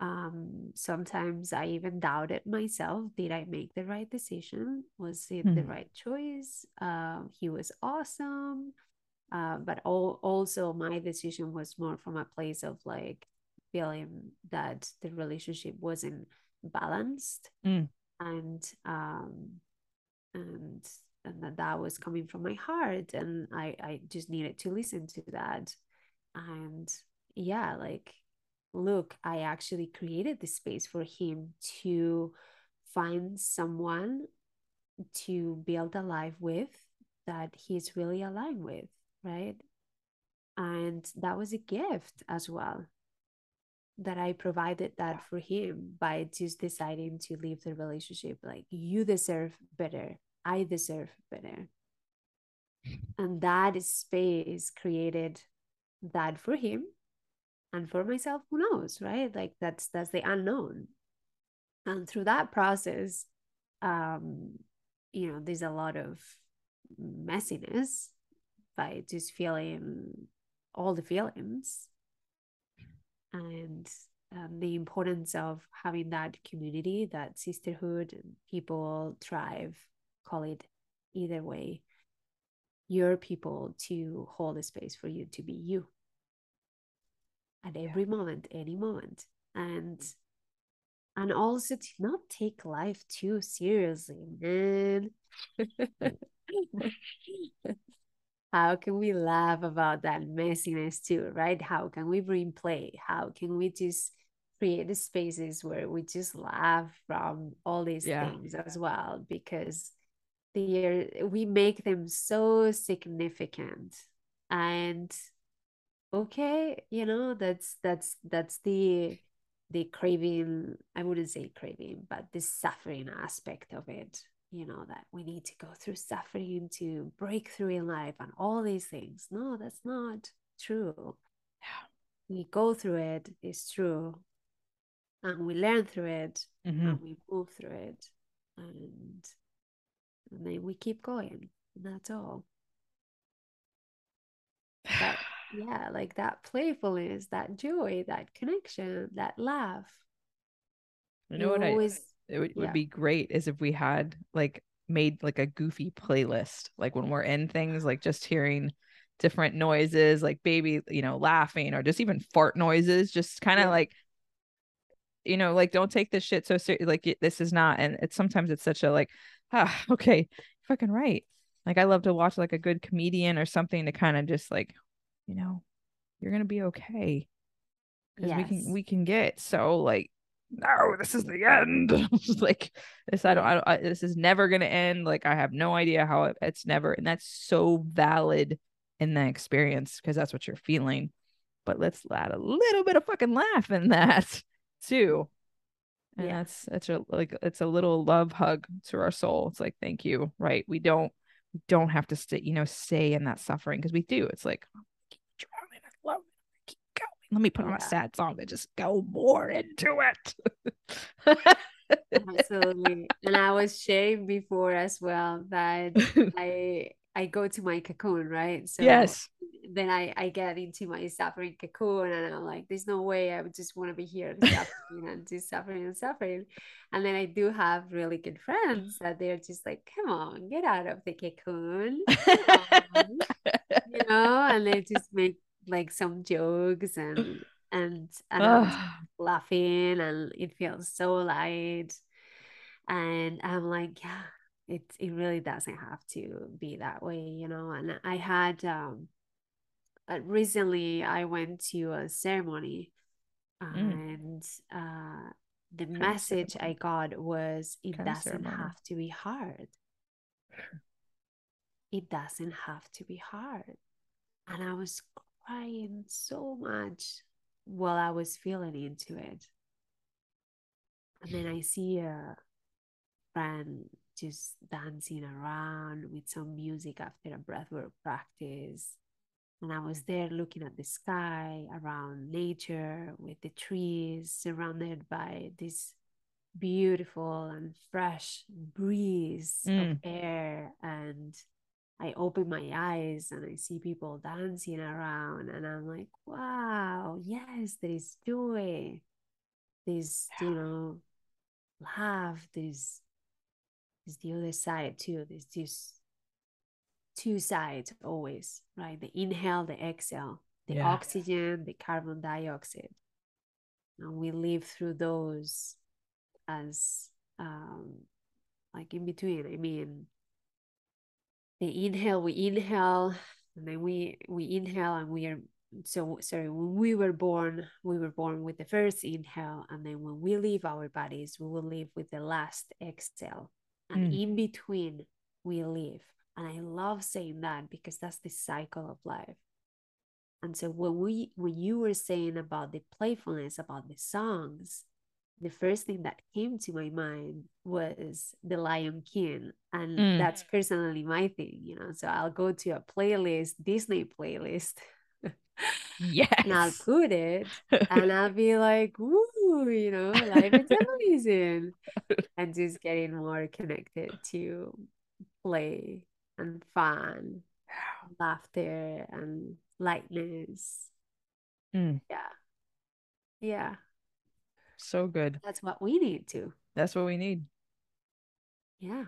um sometimes i even doubted myself did i make the right decision was it mm. the right choice uh, he was awesome uh, but all, also my decision was more from a place of like feeling that the relationship wasn't balanced mm. and um and and that, that was coming from my heart and i i just needed to listen to that and yeah like look i actually created the space for him to find someone to build a life with that he's really aligned with right and that was a gift as well that I provided that for him by just deciding to leave the relationship. Like, you deserve better. I deserve better. And that space created that for him and for myself, who knows, right? Like that's that's the unknown. And through that process, um, you know, there's a lot of messiness by just feeling all the feelings and um, the importance of having that community, that sisterhood, people thrive, call it either way, your people to hold a space for you to be you at every moment, any moment. And mm. and also to not take life too seriously, man. how can we laugh about that messiness too right how can we bring play how can we just create spaces where we just laugh from all these yeah. things as well because they are, we make them so significant and okay you know that's that's that's the the craving i wouldn't say craving but the suffering aspect of it you know, that we need to go through suffering to break through in life and all these things. No, that's not true. Yeah. We go through it, it's true. And we learn through it mm-hmm. and we move through it. And, and then we keep going. And that's all. But yeah, like that playfulness, that joy, that connection, that laugh. You know what always, I it would, yeah. would be great is if we had like made like a goofy playlist like when we're in things like just hearing different noises like baby you know laughing or just even fart noises just kind of yeah. like you know like don't take this shit so seriously like this is not and it's sometimes it's such a like ah okay fucking right like i love to watch like a good comedian or something to kind of just like you know you're gonna be okay because yes. we can we can get so like no, this is the end. like this, I don't, I don't I, this is never going to end. Like I have no idea how it, it's never. And that's so valid in that experience because that's what you're feeling. But let's add a little bit of fucking laugh in that too. And yeah. that's, that's a, like, it's a little love hug to our soul. It's like, thank you. Right. We don't, we don't have to stay, you know, stay in that suffering because we do. It's like, let me put yeah. on a sad song and just go more into it. Absolutely. And I was sharing before as well that I I go to my cocoon, right? So yes. Then I I get into my suffering cocoon, and I'm like, there's no way I would just want to be here suffering and just suffering and suffering. And then I do have really good friends that they're just like, come on, get out of the cocoon, you know, and they just make like some jokes and and and laughing, and it feels so light. And I'm like, yeah, it it really doesn't have to be that way you know? And i had um uh, recently i went to a ceremony mm. and uh the kind message i got was it kind doesn't have to be hard. It doesn't have to be hard. And i was crying so much while i was feeling into it and then i see a friend just dancing around with some music after a breathwork practice. And I was there looking at the sky around nature with the trees surrounded by this beautiful and fresh breeze mm. of air. And I open my eyes and I see people dancing around, and I'm like, wow, yes, there is joy. There's, you know, love, there's is the other side too. There's just two sides always, right? The inhale, the exhale, the yeah. oxygen, the carbon dioxide. And we live through those as um like in between. I mean the inhale, we inhale, and then we we inhale and we are so sorry when we were born we were born with the first inhale and then when we leave our bodies we will leave with the last exhale. And mm. in between we live and i love saying that because that's the cycle of life. And so when we when you were saying about the playfulness about the songs the first thing that came to my mind was the lion king and mm. that's personally my thing you know so i'll go to a playlist disney playlist yes and i'll put it and i'll be like Woo, you know, life is amazing. and just getting more connected to play and fun, laughter and lightness. Mm. Yeah. Yeah. So good. That's what we need to. That's what we need. Yeah.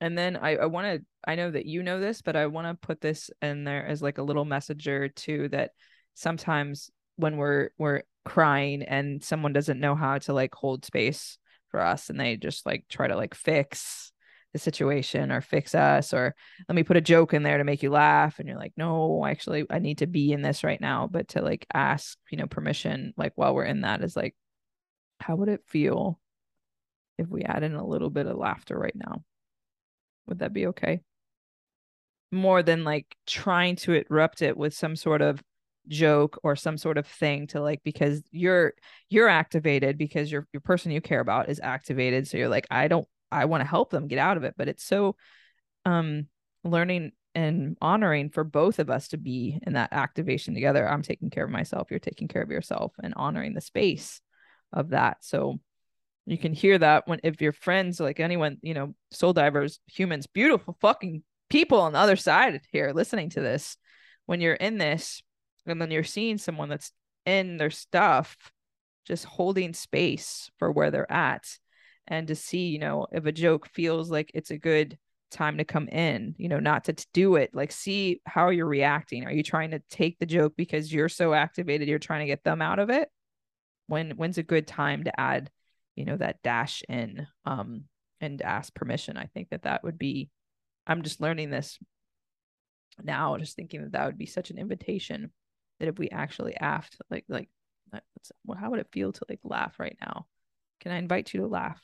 And then I, I want to, I know that you know this, but I want to put this in there as like a little messenger too that sometimes when we're we're crying and someone doesn't know how to like hold space for us and they just like try to like fix the situation or fix us or let me put a joke in there to make you laugh and you're like no actually i need to be in this right now but to like ask you know permission like while we're in that is like how would it feel if we add in a little bit of laughter right now? Would that be okay? More than like trying to interrupt it with some sort of joke or some sort of thing to like because you're you're activated because your your person you care about is activated. So you're like I don't I want to help them get out of it. But it's so um learning and honoring for both of us to be in that activation together. I'm taking care of myself you're taking care of yourself and honoring the space of that. So you can hear that when if your friends like anyone you know soul divers humans beautiful fucking people on the other side here listening to this when you're in this and then you're seeing someone that's in their stuff just holding space for where they're at and to see you know if a joke feels like it's a good time to come in you know not to, to do it like see how you're reacting. Are you trying to take the joke because you're so activated you're trying to get them out of it when when's a good time to add you know that dash in um and ask permission? I think that that would be i'm just learning this now just thinking that that would be such an invitation that if we actually asked like like well, how would it feel to like laugh right now? Can i invite you to laugh?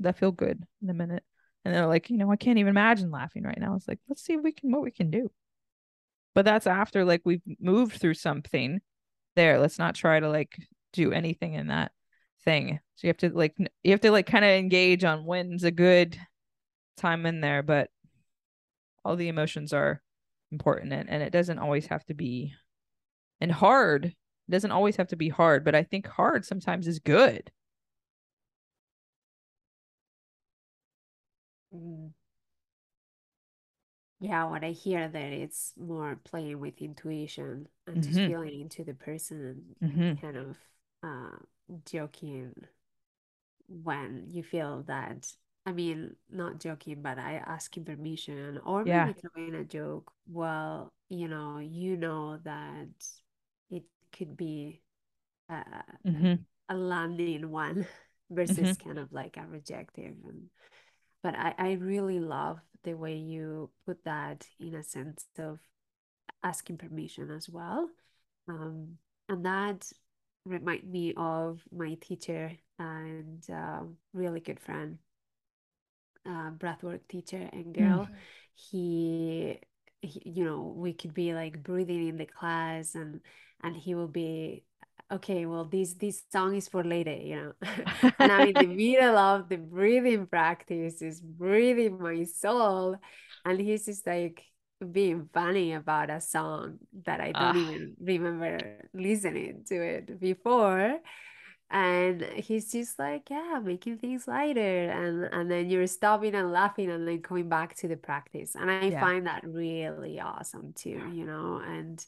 That feel good in a minute? And they're like you know i can't even imagine laughing right now. It's like let's see if we can what we can do. But that's after like we've moved through something there. Let's not try to like do anything in that thing so you have to like you have to like kind of engage on when's a good time in there but all the emotions are important and, and it doesn't always have to be and hard It doesn't always have to be hard, but I think hard sometimes is good. Mm. Yeah, what I hear that it's more playing with intuition and just Mm-hmm. feeling into the person and Mm-hmm. kind of uh, joking when you feel that. I mean, not joking, but I asking permission or Yeah. maybe throwing a joke. Well, you know, you know that it could be a, Mm-hmm. a landing one Mm-hmm. versus kind of like a rejective and but I, I really love the way you put that in a sense of asking permission as well. Um, and that remind me of my teacher and uh, really good friend, uh, breathwork teacher and girl. Mm. He, he, you know, we could be like breathing in the class and and he will be okay well this this song is for later you know and i'm in the middle of the breathing practice is breathing my soul and he's just like being funny about a song that i don't Ah, even remember listening to it before. And he's just like yeah making things lighter. And and then you're stopping and laughing and then coming back to the practice. And i yeah. find that really awesome too you know? And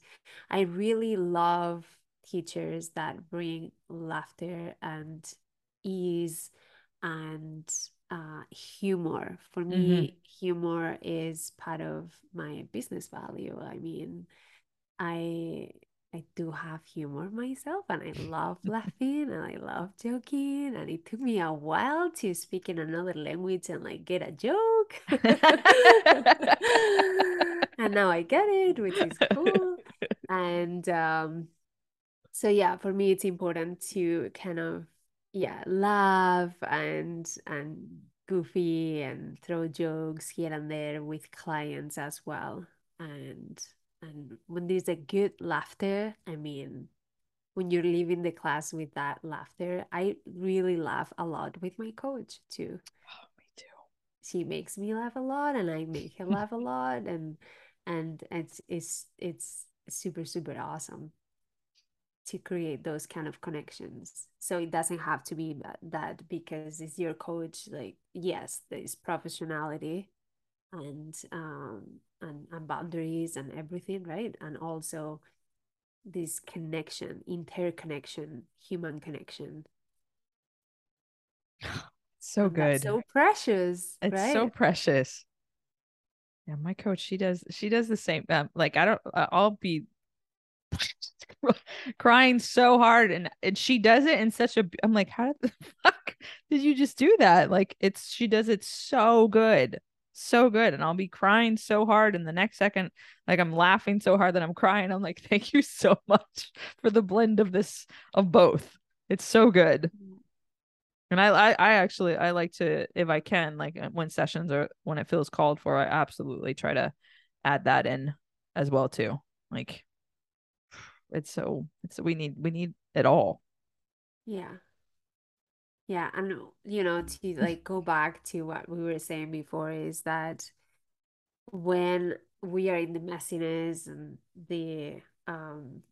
i really love teachers that bring laughter and ease and uh, humor for Mm-hmm. me humor is part of my business value i mean I I do have humor myself and I love laughing and I love joking and it took me a while to speak in another language and like get a joke. And now I get it, which is cool. And um so yeah, for me it's important to kind of yeah, laugh and and goofy and throw jokes here and there with clients as well. And and when there's a good laughter, I mean, when you're leaving the class with that laughter, I really laugh a lot with my coach too. Oh, me too. She makes me laugh a lot and I make her laugh a lot and and it's it's it's super super awesome to create those kind of connections. So it doesn't have to be that because it's your coach. Like, yes, there's professionality and um and, and boundaries and everything, right? And also this connection, interconnection, human connection. So good. so precious, It's so precious. Yeah, my coach, she does she does the same. Um, like I don't I'll be crying so hard and and she does it in such a I'm like, how the fuck did you just do that? Like it's she does it so good. So good. And I'll be crying so hard and the next second, like I'm laughing so hard that I'm crying. I'm like, thank you so much for the blend of this of both. It's so good. And I, I, I actually, I like to, if I can, like uh, when sessions or when it feels called for, I absolutely try to add that in as well too. Like it's so, it's we need, we need it all. Yeah. Yeah. And, you know, to like go back to what we were saying before is that when we are in the messiness and the um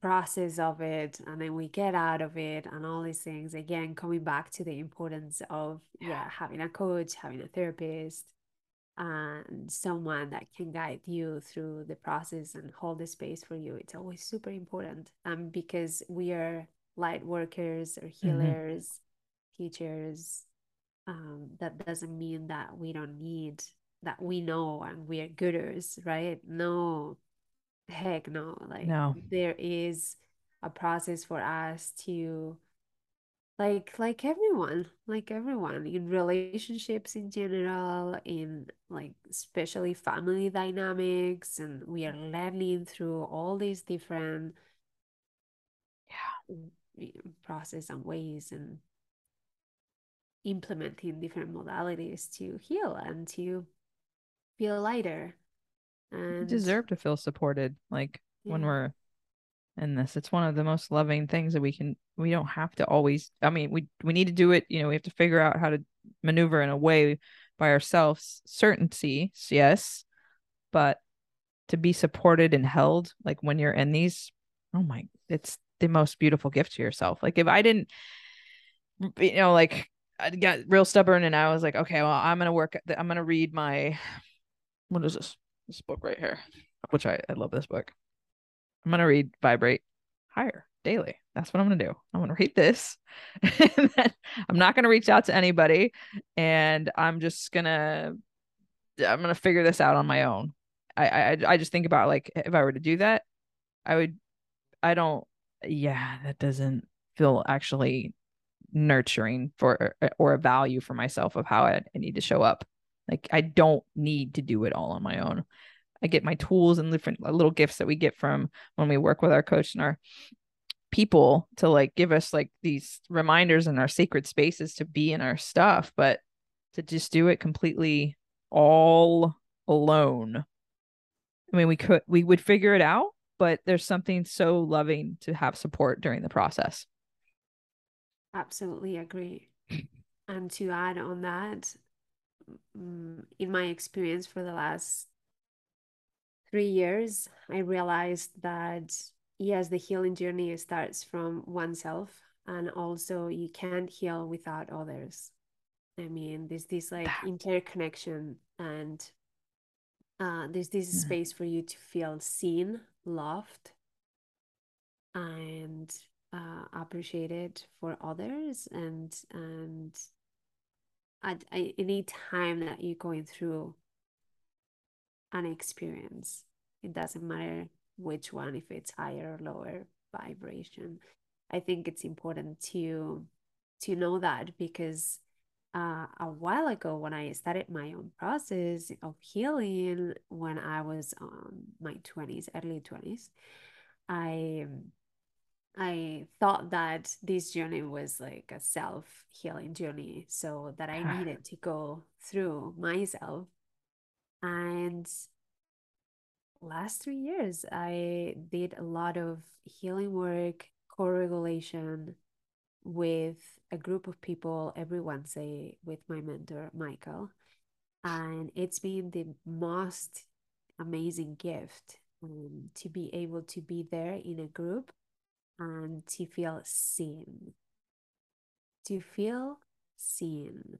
process of it and then we get out of it and all these things again coming back to the importance of yeah having a coach having a therapist and someone that can guide you through the process and hold the space for you it's always super important um because we are light workers or Mm-hmm. healers teachers um that doesn't mean that we don't need that we know and we are gooders right no heck no like No, there is a process for us to like like everyone like everyone in relationships in general in like especially family dynamics and we are learning through all these different yeah, process and ways and implementing different modalities to heal and to feel lighter and deserve to feel supported. Like when we're in this, it's one of the most loving things that we can. We don't have to always. I mean, we we need to do it. You know, we have to figure out how to maneuver in a way by ourselves. Certainty, yes, but to be supported and held like when you're in these oh my it's the most beautiful gift to yourself like if i didn't you know like i got real stubborn and i was like okay well i'm gonna work i'm gonna read my what is this? This book right here, which I, I love this book. I'm gonna read Vibrate Higher daily. That's what I'm gonna do. I'm gonna read this. and then I'm not gonna reach out to anybody, and I'm just gonna I'm gonna figure this out on my own. I I I just think about like if I were to do that, I would. I don't. Yeah, that doesn't feel actually nurturing for uh, or a value for myself of how I, I need to show up. Like I don't need to do it all on my own. I get my tools and different little gifts that we get from when we work with our coach and our people to like give us like these reminders in our sacred spaces to be in our stuff, but to just do it completely all alone. I mean, we could we would figure it out, but there's something so loving to have support during the process. Absolutely agree. and to add on that, mm, in my experience for the last three years, I realized that yes, the healing journey starts from oneself, and also you can't heal without others. I mean, there's this like interconnection, and uh, there's this space for you to feel seen, loved, and uh, appreciated for others and and at, at any time that you're going through an experience it doesn't matter which one if it's higher or lower vibration i think it's important to to know that because uh, a while ago when i started my own process of healing when i was on my 20s early 20s i I thought that this journey was like a self healing journey, so that I needed to go through myself. And last three years, I did a lot of healing work, co regulation with a group of people every Wednesday with my mentor, Michael. And it's been the most amazing gift um, to be able to be there in a group and to feel seen. To feel seen.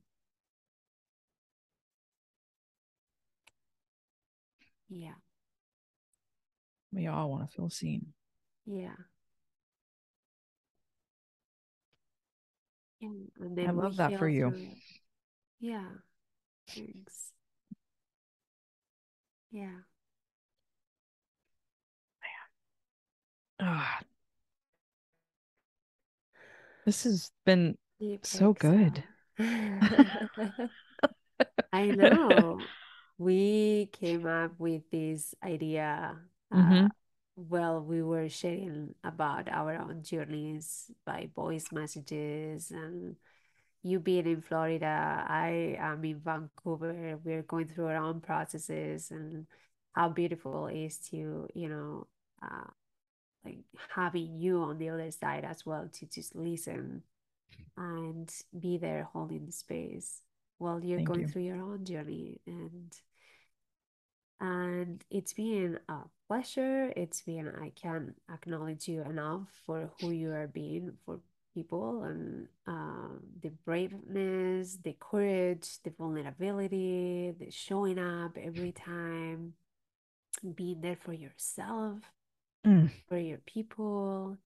Yeah. We all want to feel seen. Yeah. And, and I love that for you. Yeah. Thanks. Yeah. Man. Oh, this has been so good. I know. We came up with this idea mm-hmm. uh, well we were sharing about our own journeys by voice messages and you being in florida i am in vancouver we're going through our own processes and how beautiful it is to you know uh, like having you on the other side as well to just listen and be there holding the space while you're Thank going you. through your own journey and and it's been a pleasure. It's been i can't acknowledge you enough for who you are being for people and um, the braveness the courage the vulnerability the showing up every time being there for yourself mm. for your people.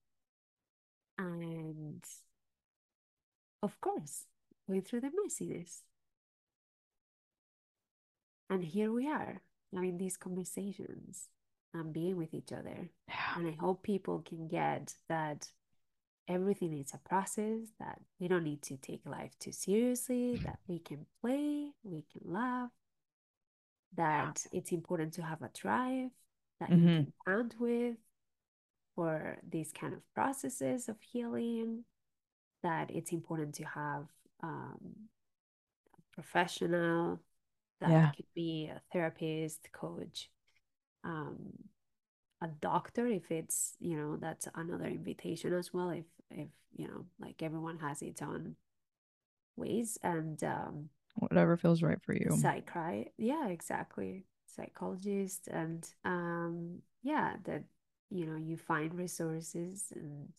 And of course going through the messiness. And here we are having these conversations and being with each other yeah. and i hope people can get that everything is a process that we don't need to take life too seriously that we can play we can laugh that yeah. it's important to have a drive that mm-hmm. you can count with for these kind of processes of healing that it's important to have um, a professional that yeah. could be a therapist coach um, a doctor if it's you know that's another invitation as well if if you know like everyone has its own ways and um, whatever feels right for you psychi yeah exactly psychologist and um yeah that you know you find resources and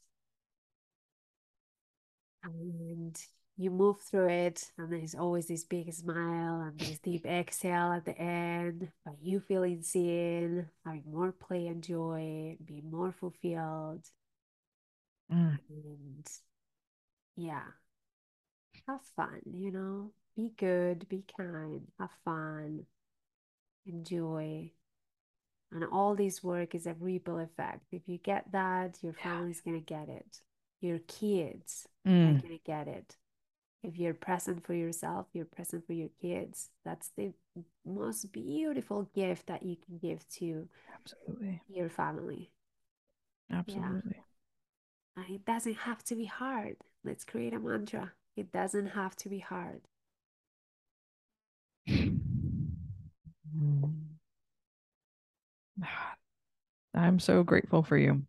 and you move through it and there's always this big smile and this deep exhale at the end but you feeling seen having more play and joy being more fulfilled mm. and yeah have fun you know be good be kind have fun enjoy and all this work is a ripple effect if you get that your family's yeah. gonna get it your kids mm. are gonna get it if you're present for yourself you're present for your kids that's the most beautiful gift that you can give to absolutely. your family. Absolutely. Yeah. and it doesn't have to be hard. Let's create a mantra. It doesn't have to be hard. I'm so grateful for you.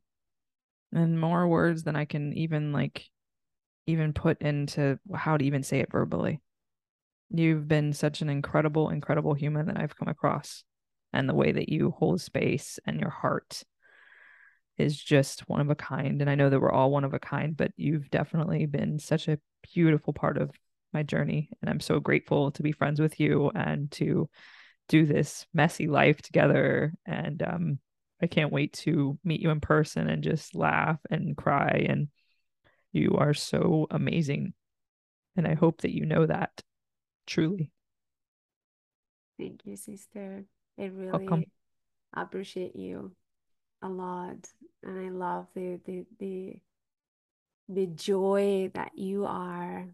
And more words than i can even like even put into how to even say it verbally. You've been such an incredible, incredible human that I've come across. And the way that you hold space and your heart is just one of a kind. And I know that we're all one of a kind, but you've definitely been such a beautiful part of my journey. And I'm so grateful to be friends with you and to do this messy life together. And um, I can't wait to meet you in person and just laugh and cry and you are so amazing. And I hope that you know that truly. Thank you, sister. I really Welcome. appreciate you a lot. And I love the the the the joy that you are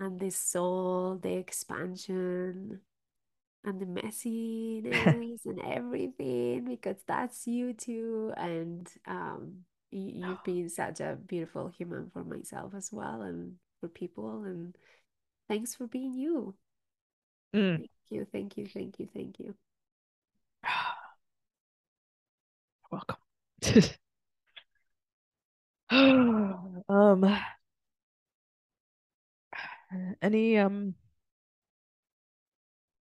and the soul, the expansion and the messiness and everything because that's you too. And um you, have been such a beautiful human for myself as well and for people and thanks for being you. Mm. thank you thank you thank you thank you. Welcome. Um any um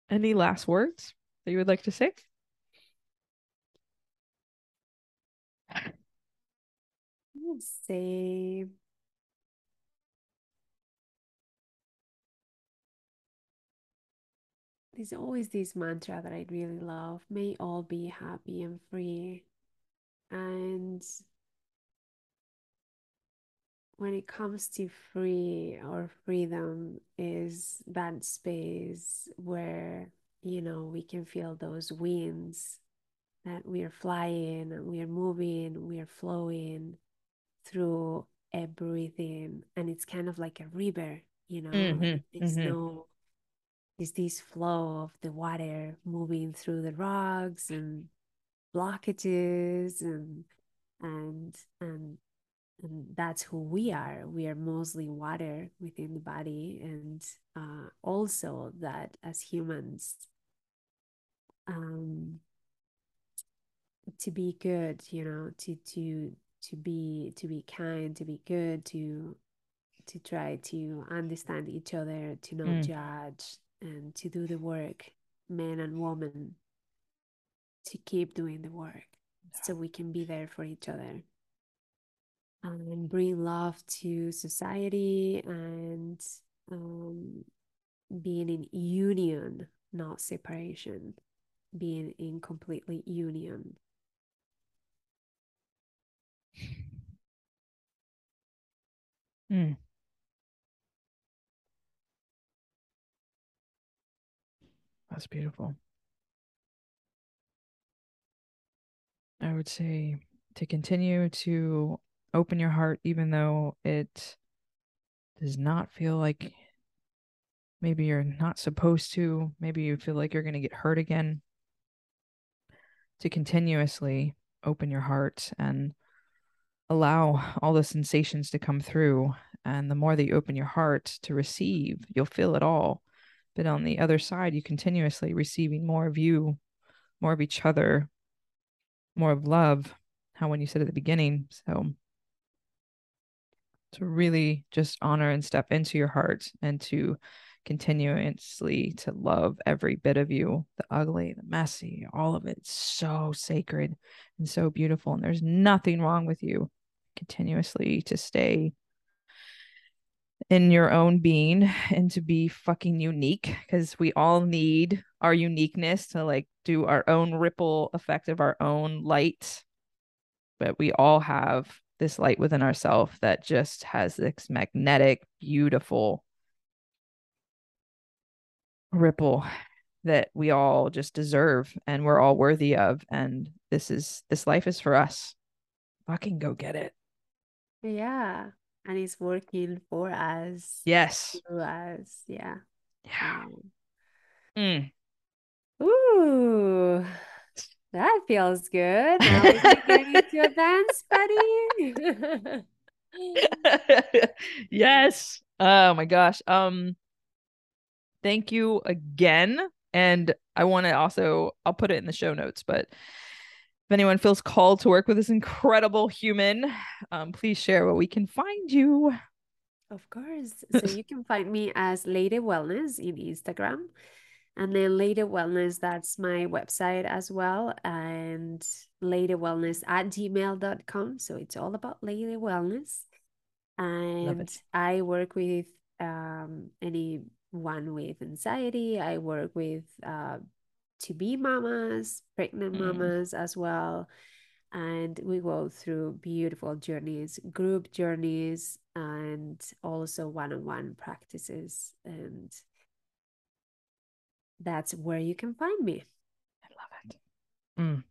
any last words that you would like to say say there's always this mantra that I really love may all be happy and free. And when it comes to free or freedom, is that space where you know we can feel those winds that we are flying we are moving, we are flowing through everything and it's kind of like a river you know mm-hmm, like there's mm-hmm. no there's this flow of the water moving through the rocks and blockages and and and and that's who we are we are mostly water within the body and uh, also that as humans um to be good you know to to to be to be kind to be good to to try to understand each other to not mm. judge and to do the work men and women to keep doing the work so we can be there for each other. And bring love to society and um, being in union not separation being in completely union Mm. That's beautiful. I would say to continue to open your heart, even though it does not feel like maybe you're not supposed to, maybe you feel like you're going to get hurt again. To continuously open your heart and allow all the sensations to come through. And the more that you open your heart to receive, you'll feel it all. But on the other side, you continuously receiving more of you, more of each other, more of love. How when you said at the beginning. So to really just honor and step into your heart and to continuously to love every bit of you the ugly the messy all of it. it's so sacred and so beautiful and there's nothing wrong with you continuously to stay in your own being and to be fucking unique because we all need our uniqueness to like do our own ripple effect of our own light. But we all have this light within ourselves that just has this magnetic, beautiful ripple that we all just deserve and we're all worthy of. And this is this life is for us. Fucking go get it. Yeah. And it's working for us. Yes. Through us. Yeah. Yeah. Mm. Ooh. That feels good. Now we can get into a dance, buddy. yes. Oh my gosh. Um thank you again. And I want to also I'll put it in the show notes, but if anyone feels called to work with this incredible human, um, please share where we can find you. Of course. So you can find me as Leyre Wellness in Instagram. And then Leyre Wellness, that's my website as well. And Leyre Wellness at gmail.com. So it's all about Leyre Wellness. And I work with um, anyone with anxiety. I work with uh, to be mamas, pregnant mm. mamas as well. And we go through beautiful journeys, group journeys, and also one on one practices. And that's where you can find me. I love it. Mm.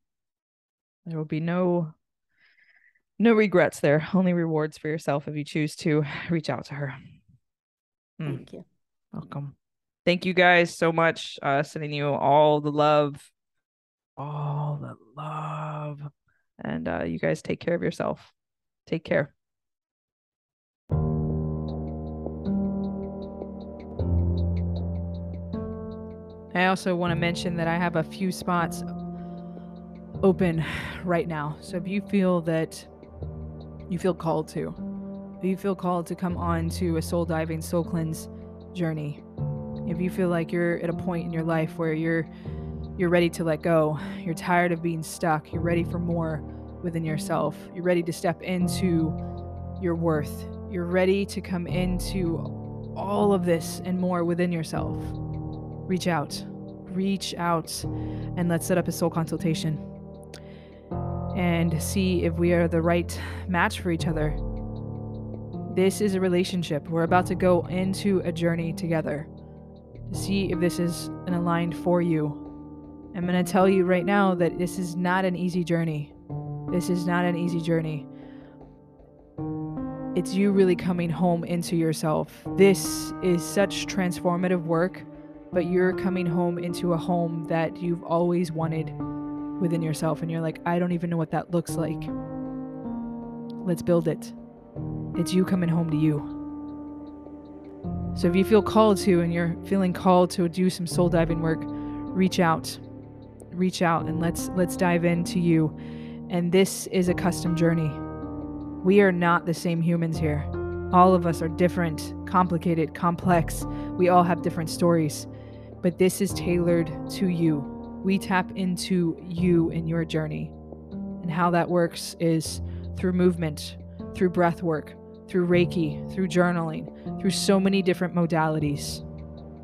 There will be no no regrets there, only rewards for yourself if you choose to reach out to her. Mm. Thank you. Welcome. Thank you guys so much. Uh sending you all the love. All the love. And uh you guys take care of yourself. Take care. I also want to mention that I have a few spots open right now. So if you feel that you feel called to, if you feel called to come on to a soul diving, soul cleanse journey, if you feel like you're at a point in your life where you're you're ready to let go, you're tired of being stuck, you're ready for more within yourself, you're ready to step into your worth, you're ready to come into all of this and more within yourself reach out. Reach out and let's set up a soul consultation and see if we are the right match for each other. This is a relationship. We're about to go into a journey together to see if this is an aligned for you. I'm going to tell you right now that this is not an easy journey. This is not an easy journey. It's you really coming home into yourself. This is such transformative work but you're coming home into a home that you've always wanted within yourself and you're like I don't even know what that looks like. Let's build it. It's you coming home to you. So if you feel called to and you're feeling called to do some soul diving work, reach out. Reach out and let's let's dive into you. And this is a custom journey. We are not the same humans here. All of us are different, complicated, complex. We all have different stories but this is tailored to you. We tap into you in your journey. And how that works is through movement, through breath work, through Reiki, through journaling, through so many different modalities.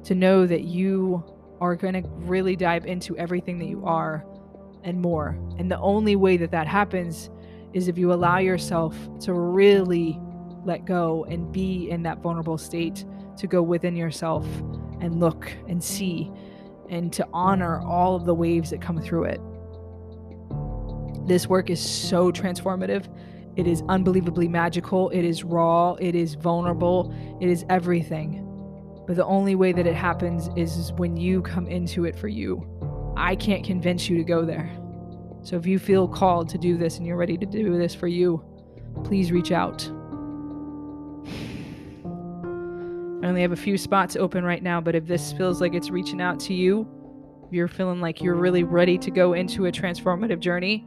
To know that you are going to really dive into everything that you are and more. And the only way that that happens is if you allow yourself to really let go and be in that vulnerable state, to go within yourself and look and see and to honor all of the waves that come through it. This work is so transformative. It is unbelievably magical. It is raw. It is vulnerable. It is everything. But the only way that it happens is when you come into it for you. I can't convince you to go there. So if you feel called to do this and you're ready to do this for you, please reach out. I only have a few spots open right now, but if this feels like it's reaching out to you, if you're feeling like you're really ready to go into a transformative journey,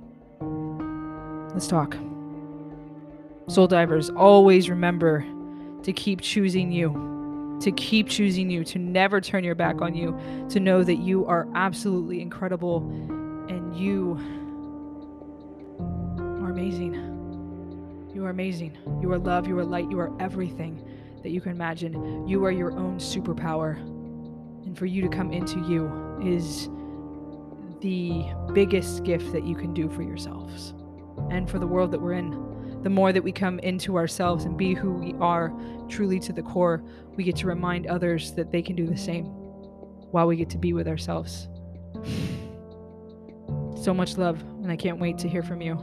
let's talk. Soul divers, always remember to keep choosing you, to keep choosing you, to never turn your back on you, to know that you are absolutely incredible and you are amazing. You are amazing. You are love. You are light. You are everything. that you can imagine. You are your own superpower. And for you to come into you is the biggest gift that you can do for yourselves and for the world that we're in the more that we come into ourselves and be who we are truly to the core, we get to remind others that they can do the same while we get to be with ourselves. So much love, and I can't wait to hear from you.